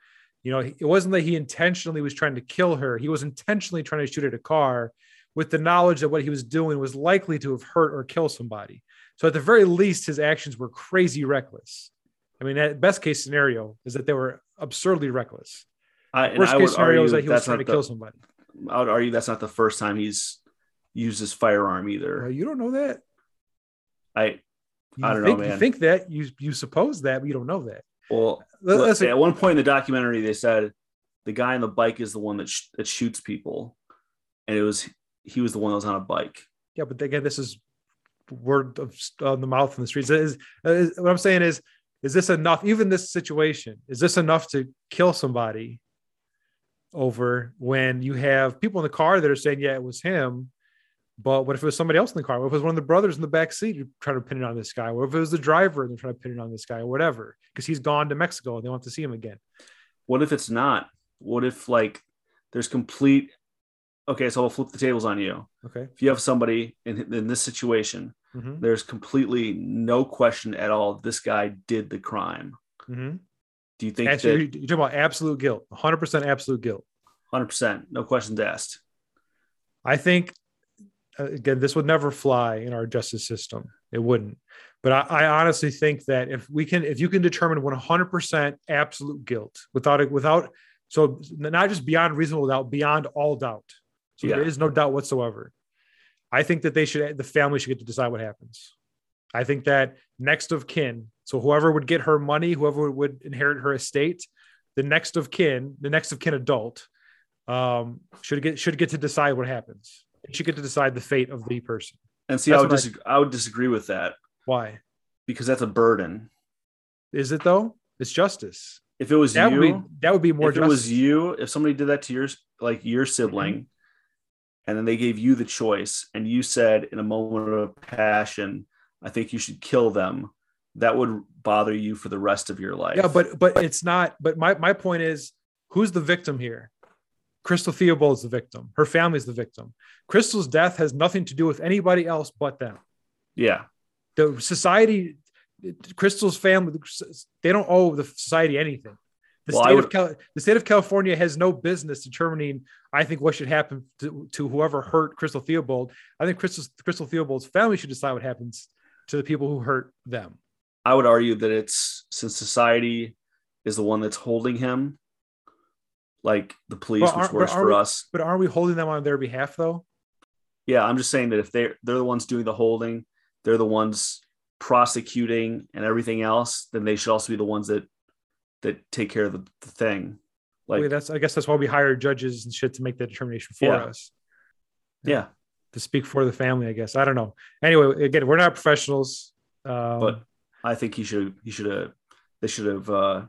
S1: You know, it wasn't that he intentionally was trying to kill her. He was intentionally trying to shoot at a car with the knowledge that what he was doing was likely to have hurt or kill somebody. So at the very least, his actions were crazy reckless. I mean, that best case scenario is that they were absurdly reckless.
S2: I,
S1: Worst
S2: I
S1: case scenario is that he was trying to kill somebody.
S2: I would argue that's not the first time he's used his firearm
S1: Well,
S2: either.
S1: you don't know that.
S2: I
S1: You
S2: I don't know,
S1: think,
S2: man.
S1: You think that you you suppose that, but you don't know that.
S2: well,
S1: Let-
S2: at one point in the documentary, they said the guy on the bike is the one that sh- that shoots people, and it was he was the one that was on a bike.
S1: Yeah, but again, this is word of on the mouth in the streets. Is, is what I'm saying is, is this enough? Even this situation, is this enough to kill somebody over when you have people in the car that are saying, yeah, it was him. But what if it was somebody else in the car? What if it was one of the brothers in the back seat trying to pin it on this guy? What if it was the driver and they're trying to pin it on this guy or whatever? Because he's gone to Mexico and they want to see him again.
S2: What if it's not? What if like there's complete? Okay, so I'll flip the tables on you.
S1: Okay.
S2: If you have somebody in in this situation,
S1: Mm-hmm.
S2: there's completely no question at all this guy did the crime.
S1: Mm-hmm.
S2: Do you think
S1: Actually,
S2: that
S1: you're talking about absolute guilt, 100% absolute guilt.
S2: 100%, no questions asked?
S1: I think uh, again, this would never fly in our justice system. It wouldn't. But I, I honestly think that if we can, if you can determine 100% absolute guilt without it, without so not just beyond reasonable doubt, beyond all doubt. So there
S2: Yeah.
S1: is no doubt whatsoever. I think that they should, the family should get to decide what happens. I think that next of kin, so whoever would get her money, whoever would inherit her estate, the next of kin, the next of kin adult, um, should get should get to decide what happens. Should get to decide the fate of the person.
S2: And see,
S1: That's
S2: I would
S1: I-
S2: disagree, I would disagree with that
S1: Why
S2: because that's a burden.
S1: is it though? It's justice.
S2: If it was
S1: That
S2: you,
S1: would be that would be more
S2: if it was you, if somebody did that to your like your sibling,
S1: Mm-hmm.
S2: And then they gave you the choice, and you said in a moment of passion, "I think you should kill them," that would bother you for the rest of your life.
S1: yeah, but but it's not. But my my point is, who's the victim here? Crystal Theobald's the victim. Her family's the victim. Crystal's death has nothing to do with anybody else but them.
S2: yeah,
S1: The society, Crystal's family, they don't owe the society anything. The
S2: Well,
S1: state
S2: would-
S1: of Cal- the state of California has no business determining. I think what should happen to, to whoever hurt Crystal Theobald. I think Crystal Crystal Theobald's family should decide what happens to the people who hurt them.
S2: I would argue that it's since society is the one that's holding him. like the police,
S1: But
S2: which works for
S1: we-
S2: us.
S1: But aren't we holding them on their behalf though?
S2: Yeah, I'm just saying that if they they're the ones doing the holding, they're the ones prosecuting and everything else, then they should also be the ones that that take care of the, the thing. Like
S1: Wait, that's I guess that's why we hire judges and shit to make that determination for
S2: Yeah.
S1: us.
S2: yeah,
S1: To speak for the family, I guess. I don't know. Anyway, again, we're not professionals. Um,
S2: but I think he should he should have they should have uh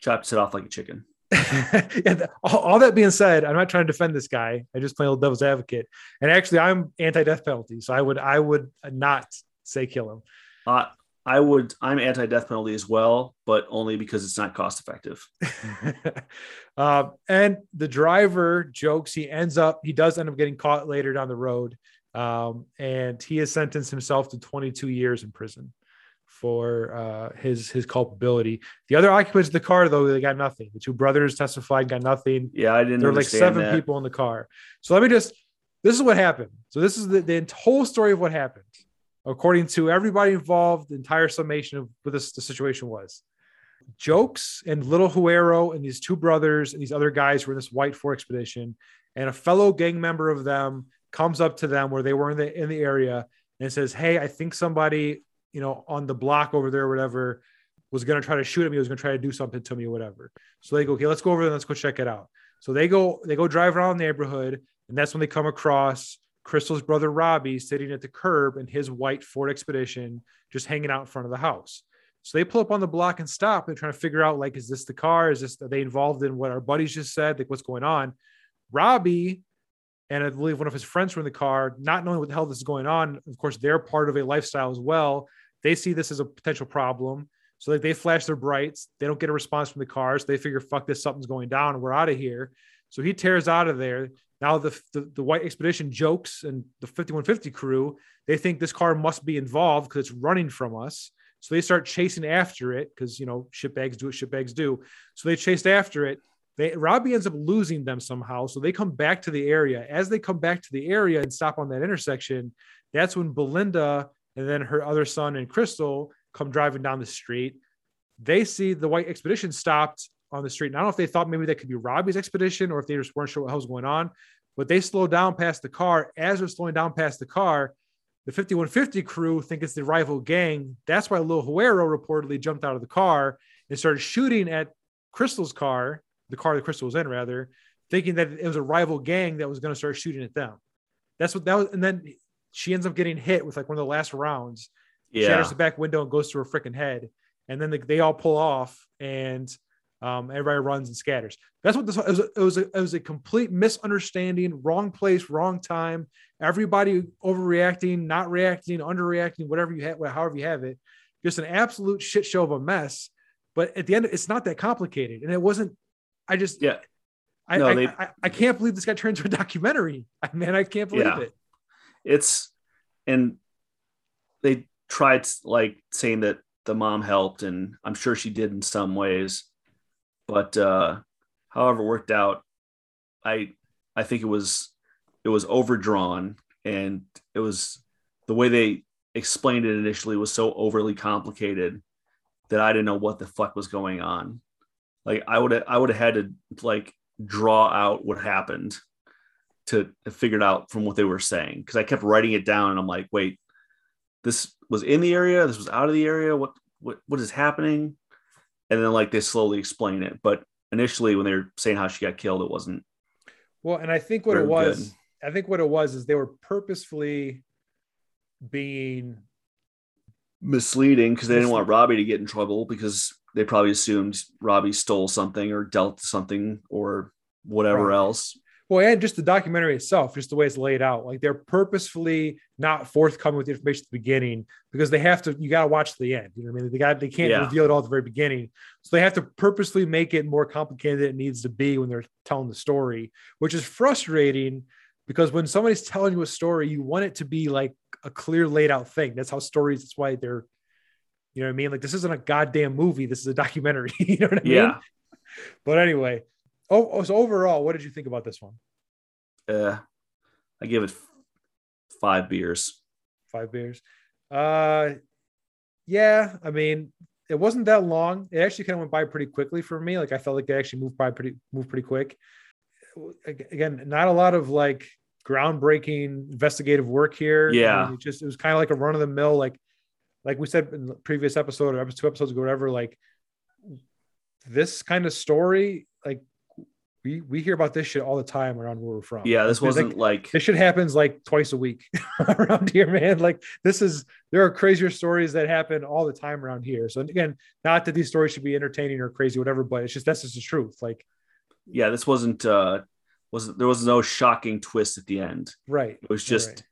S2: chopped it off like a chicken.
S1: yeah, all, all that being said, I'm not trying to defend this guy. I just play a little devil's advocate. And actually, I'm anti-death penalty, so I would I would not say kill him.
S2: Uh, I would I'm anti death penalty as well, but only because it's not cost effective.
S1: uh, and the driver jokes he ends up he does end up getting caught later down the road um, and he has sentenced himself to 22 years in prison for uh, his his culpability the other occupants of the car though they got nothing the two brothers testified got nothing
S2: Yeah, I didn't.
S1: there were like seven
S2: that.
S1: people in the car so let me just this is what happened so this is the, the whole story of what happened according to everybody involved the entire summation of what this the situation was. Jokes and little huero and these two brothers and these other guys were in this white Ford expedition and a fellow gang member of them comes up to them where they were in the in the area and says hey i think somebody you know on the block over there or whatever was going to try to shoot at me was going to try to do something to me or whatever. So they go okay let's go over there let's go check it out. So they go they go drive around the neighborhood and that's when they come across crystal's brother robbie sitting at the curb in his white ford expedition just hanging out in front of the house so they pull up on the block and stop and trying to figure out like, is this the car? Is this are they involved in what our buddies just said? Like, what's going on? Robbie and I believe one of his friends were in the car, not knowing what the hell this is going on. Of course, they're part of a lifestyle as well. They see this as a potential problem. So like they flash their brights. They don't get a response from the cars. They figure, fuck this, something's going down. We're out of here. So he tears out of there. Now the, the, the white expedition jokes and the 5150 crew, they think this car must be involved because it's running from us. So they start chasing after it because you know shitbags do what shitbags do. So they chased after it. They Robbie ends up losing them somehow. So they come back to the area. As they come back to the area and stop on that intersection, that's when Belinda and then her other son and Crystal come driving down the street. They see the white expedition stopped on the street. And I don't know if they thought maybe that could be Robbie's expedition or if they just weren't sure what the hell was going on. But they slow down past the car. As they're slowing down past the car, the 5150 crew think it's the rival gang. That's why Lil Huero reportedly jumped out of the car and started shooting at Crystal's car, the car that Crystal was in, rather, thinking that it was a rival gang that was going to start shooting at them. That's what that was. And then she ends up getting hit with like one of the last rounds.
S2: Yeah,
S1: Shatters the back window and goes through her freaking head. And then they, they all pull off and um, everybody runs and scatters. That's what this was. It was, a, it was a complete misunderstanding, wrong place, wrong time. Everybody overreacting, not reacting, underreacting, whatever you have, however you have it. Just an absolute shit show of a mess. But at the end, it's not that complicated, and it wasn't. I just
S2: Yeah.
S1: I,
S2: No,
S1: I,
S2: they-
S1: I, I can't believe this got turned into a documentary. I mean, I can't believe
S2: Yeah.
S1: it.
S2: it's and they tried like saying that the mom helped, and I'm sure she did in some ways, but uh, however it worked out, I I think it was it was overdrawn, and it was the way they explained it initially was so overly complicated that I didn't know what the fuck was going on. Like I would I would have had to like draw out what happened to figure it out from what they were saying because I kept writing it down and I'm like, wait, this was in the area, this was out of the area. What what what is happening? And then like they slowly explain it, but initially when they were saying how she got killed, it wasn't.
S1: Well, and I think what it was,
S2: good.
S1: I think what it was is they were purposefully being
S2: misleading because they didn't want Robbie to get in trouble because they probably assumed Robbie stole something or dealt something or whatever
S1: Right.
S2: else.
S1: Well, and just the documentary itself, just the way it's laid out, like they're purposefully not forthcoming with the information at the beginning because they have to. You got to watch the end. You know what I mean? They got they can't
S2: Yeah.
S1: reveal it all at the very beginning, so they have to purposely make it more complicated than it needs to be when they're telling the story, which is frustrating because when somebody's telling you a story, you want it to be like a clear laid out thing. That's how stories. That's why they're. You know what I mean? Like this isn't a goddamn movie. This is a documentary. you know what I mean?
S2: Yeah.
S1: But anyway, oh, oh, so overall, what did you think about this one?
S2: Uh, I give it five beers.
S1: Five beers. Uh, yeah. I mean, it wasn't that long. It actually kind of went by pretty quickly for me. Like I felt like they actually moved by pretty moved pretty quick. Again, not a lot of like groundbreaking investigative work here.
S2: Yeah,
S1: I mean, it just it was kind of like a run of the mill, like like we said in the previous episode or two episodes ago, whatever. Like this kind of story, like we we hear about this shit all the time around where we're from.
S2: Yeah, this wasn't like, like
S1: this shit happens like twice a week around here, man. Like this is there are crazier stories that happen all the time around here. So again, not that these stories should be entertaining or crazy, whatever, but it's just that's just the truth. Like,
S2: yeah, this wasn't uh was there was no shocking twist at the end.
S1: Right.
S2: It was just
S1: right.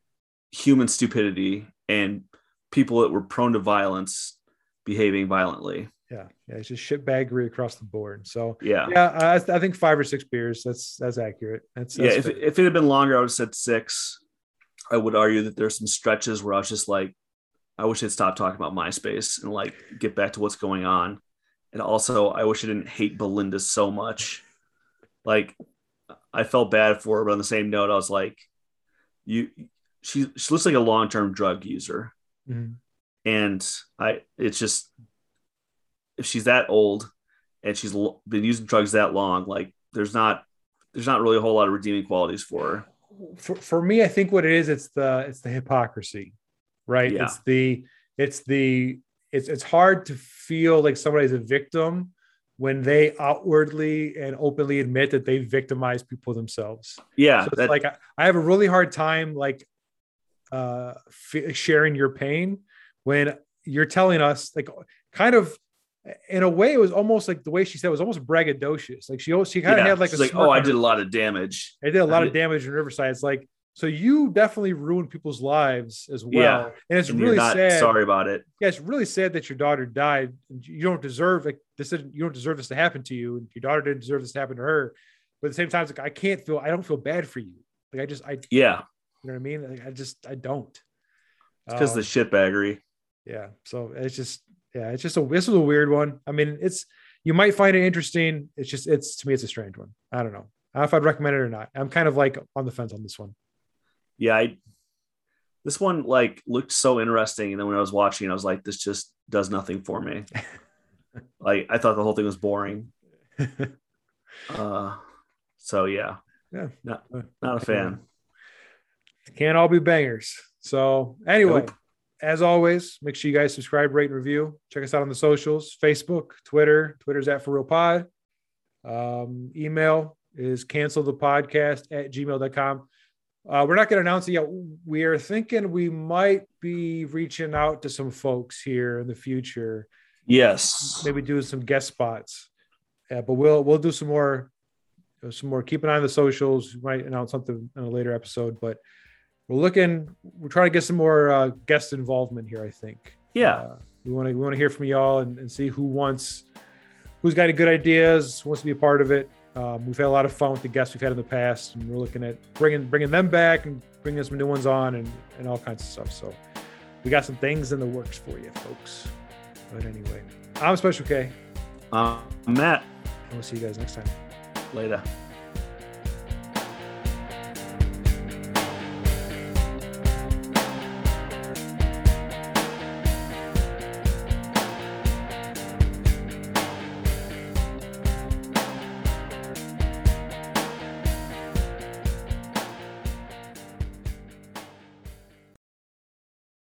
S2: human stupidity and people that were prone to violence behaving violently
S1: yeah, yeah, it's just shitbaggery across the board. So
S2: yeah,
S1: yeah, I, I think five or six beers. That's that's accurate. That's,
S2: yeah. if, if it had been longer, I would have said six. I would argue that there's some stretches where I was just like, I wish they'd stop talking about MySpace and like get back to what's going on. And also, I wish I didn't hate Belinda so much. Like, I felt bad for her, but on the same note, I was like, you, she, she looks like a long term drug user.
S1: Mm-hmm.
S2: And I, it's just, if she's that old and she's been using drugs that long, like there's not there's not really a whole lot of redeeming qualities for her.
S1: For, for me, I think what it is, it's the it's the hypocrisy, right?
S2: Yeah.
S1: It's the it's the it's it's hard to feel like somebody's a victim when they outwardly and openly admit that they victimize people themselves.
S2: Yeah,
S1: so that, like I, I, have a really hard time like uh f- sharing your pain when you're telling us like kind of in a way, it was almost like the way she said it was almost braggadocious. Like she, she kind of
S2: yeah,
S1: had like
S2: a like, oh, I did a lot of damage.
S1: I did a lot of damage in Riverside. It's like, so you definitely ruined people's lives as well.
S2: Yeah.
S1: And it's
S2: and
S1: really sad.
S2: Sorry about it.
S1: Yeah, it's really sad that your daughter died. You don't deserve like this. You don't deserve this to happen to you, and your daughter didn't deserve this to happen to her. But at the same time, it's like I can't feel. I don't feel bad for you. Like I just, I
S2: yeah.
S1: You know what I mean? Like I just, I don't.
S2: It's because um, the shitbaggery.
S1: Yeah. So it's just yeah, it's just a this was a weird one. I mean, it's you might find it interesting. It's just it's to me it's a strange one. I don't know. I don't know if I'd recommend it or not. I'm kind of like on the fence on this one.
S2: Yeah, I this one like looked so interesting, and then when I was watching, I was like, this just does nothing for me. like I thought the whole thing was boring. uh, so yeah,
S1: yeah,
S2: not not a fan.
S1: Can't all be bangers. So anyway, nope as always, make sure you guys subscribe, rate, and review. Check us out on the socials Facebook, Twitter. Twitter's at For Real Pod. Um, email is cancel the podcast at gmail.com. Uh, we're not going to announce it yet. We are thinking we might be reaching out to some folks here in the future.
S2: Yes.
S1: Maybe do some guest spots. Yeah, but we'll we'll do some more some more. Keep an eye on the socials. We might announce something in a later episode, but we're looking we're trying to get some more uh, guest involvement here i think.
S2: Yeah.
S1: Uh, we want to we want to hear from y'all and, and, see who wants who's got any good ideas wants to be a part of it. Um, we've had a lot of fun with the guests we've had in the past and we're looking at bringing bringing them back and bringing some new ones on and, and all kinds of stuff. So we got some things in the works for you folks. But anyway i'm special k.
S2: Uh, matt.
S1: And we'll see you guys next time.
S2: Later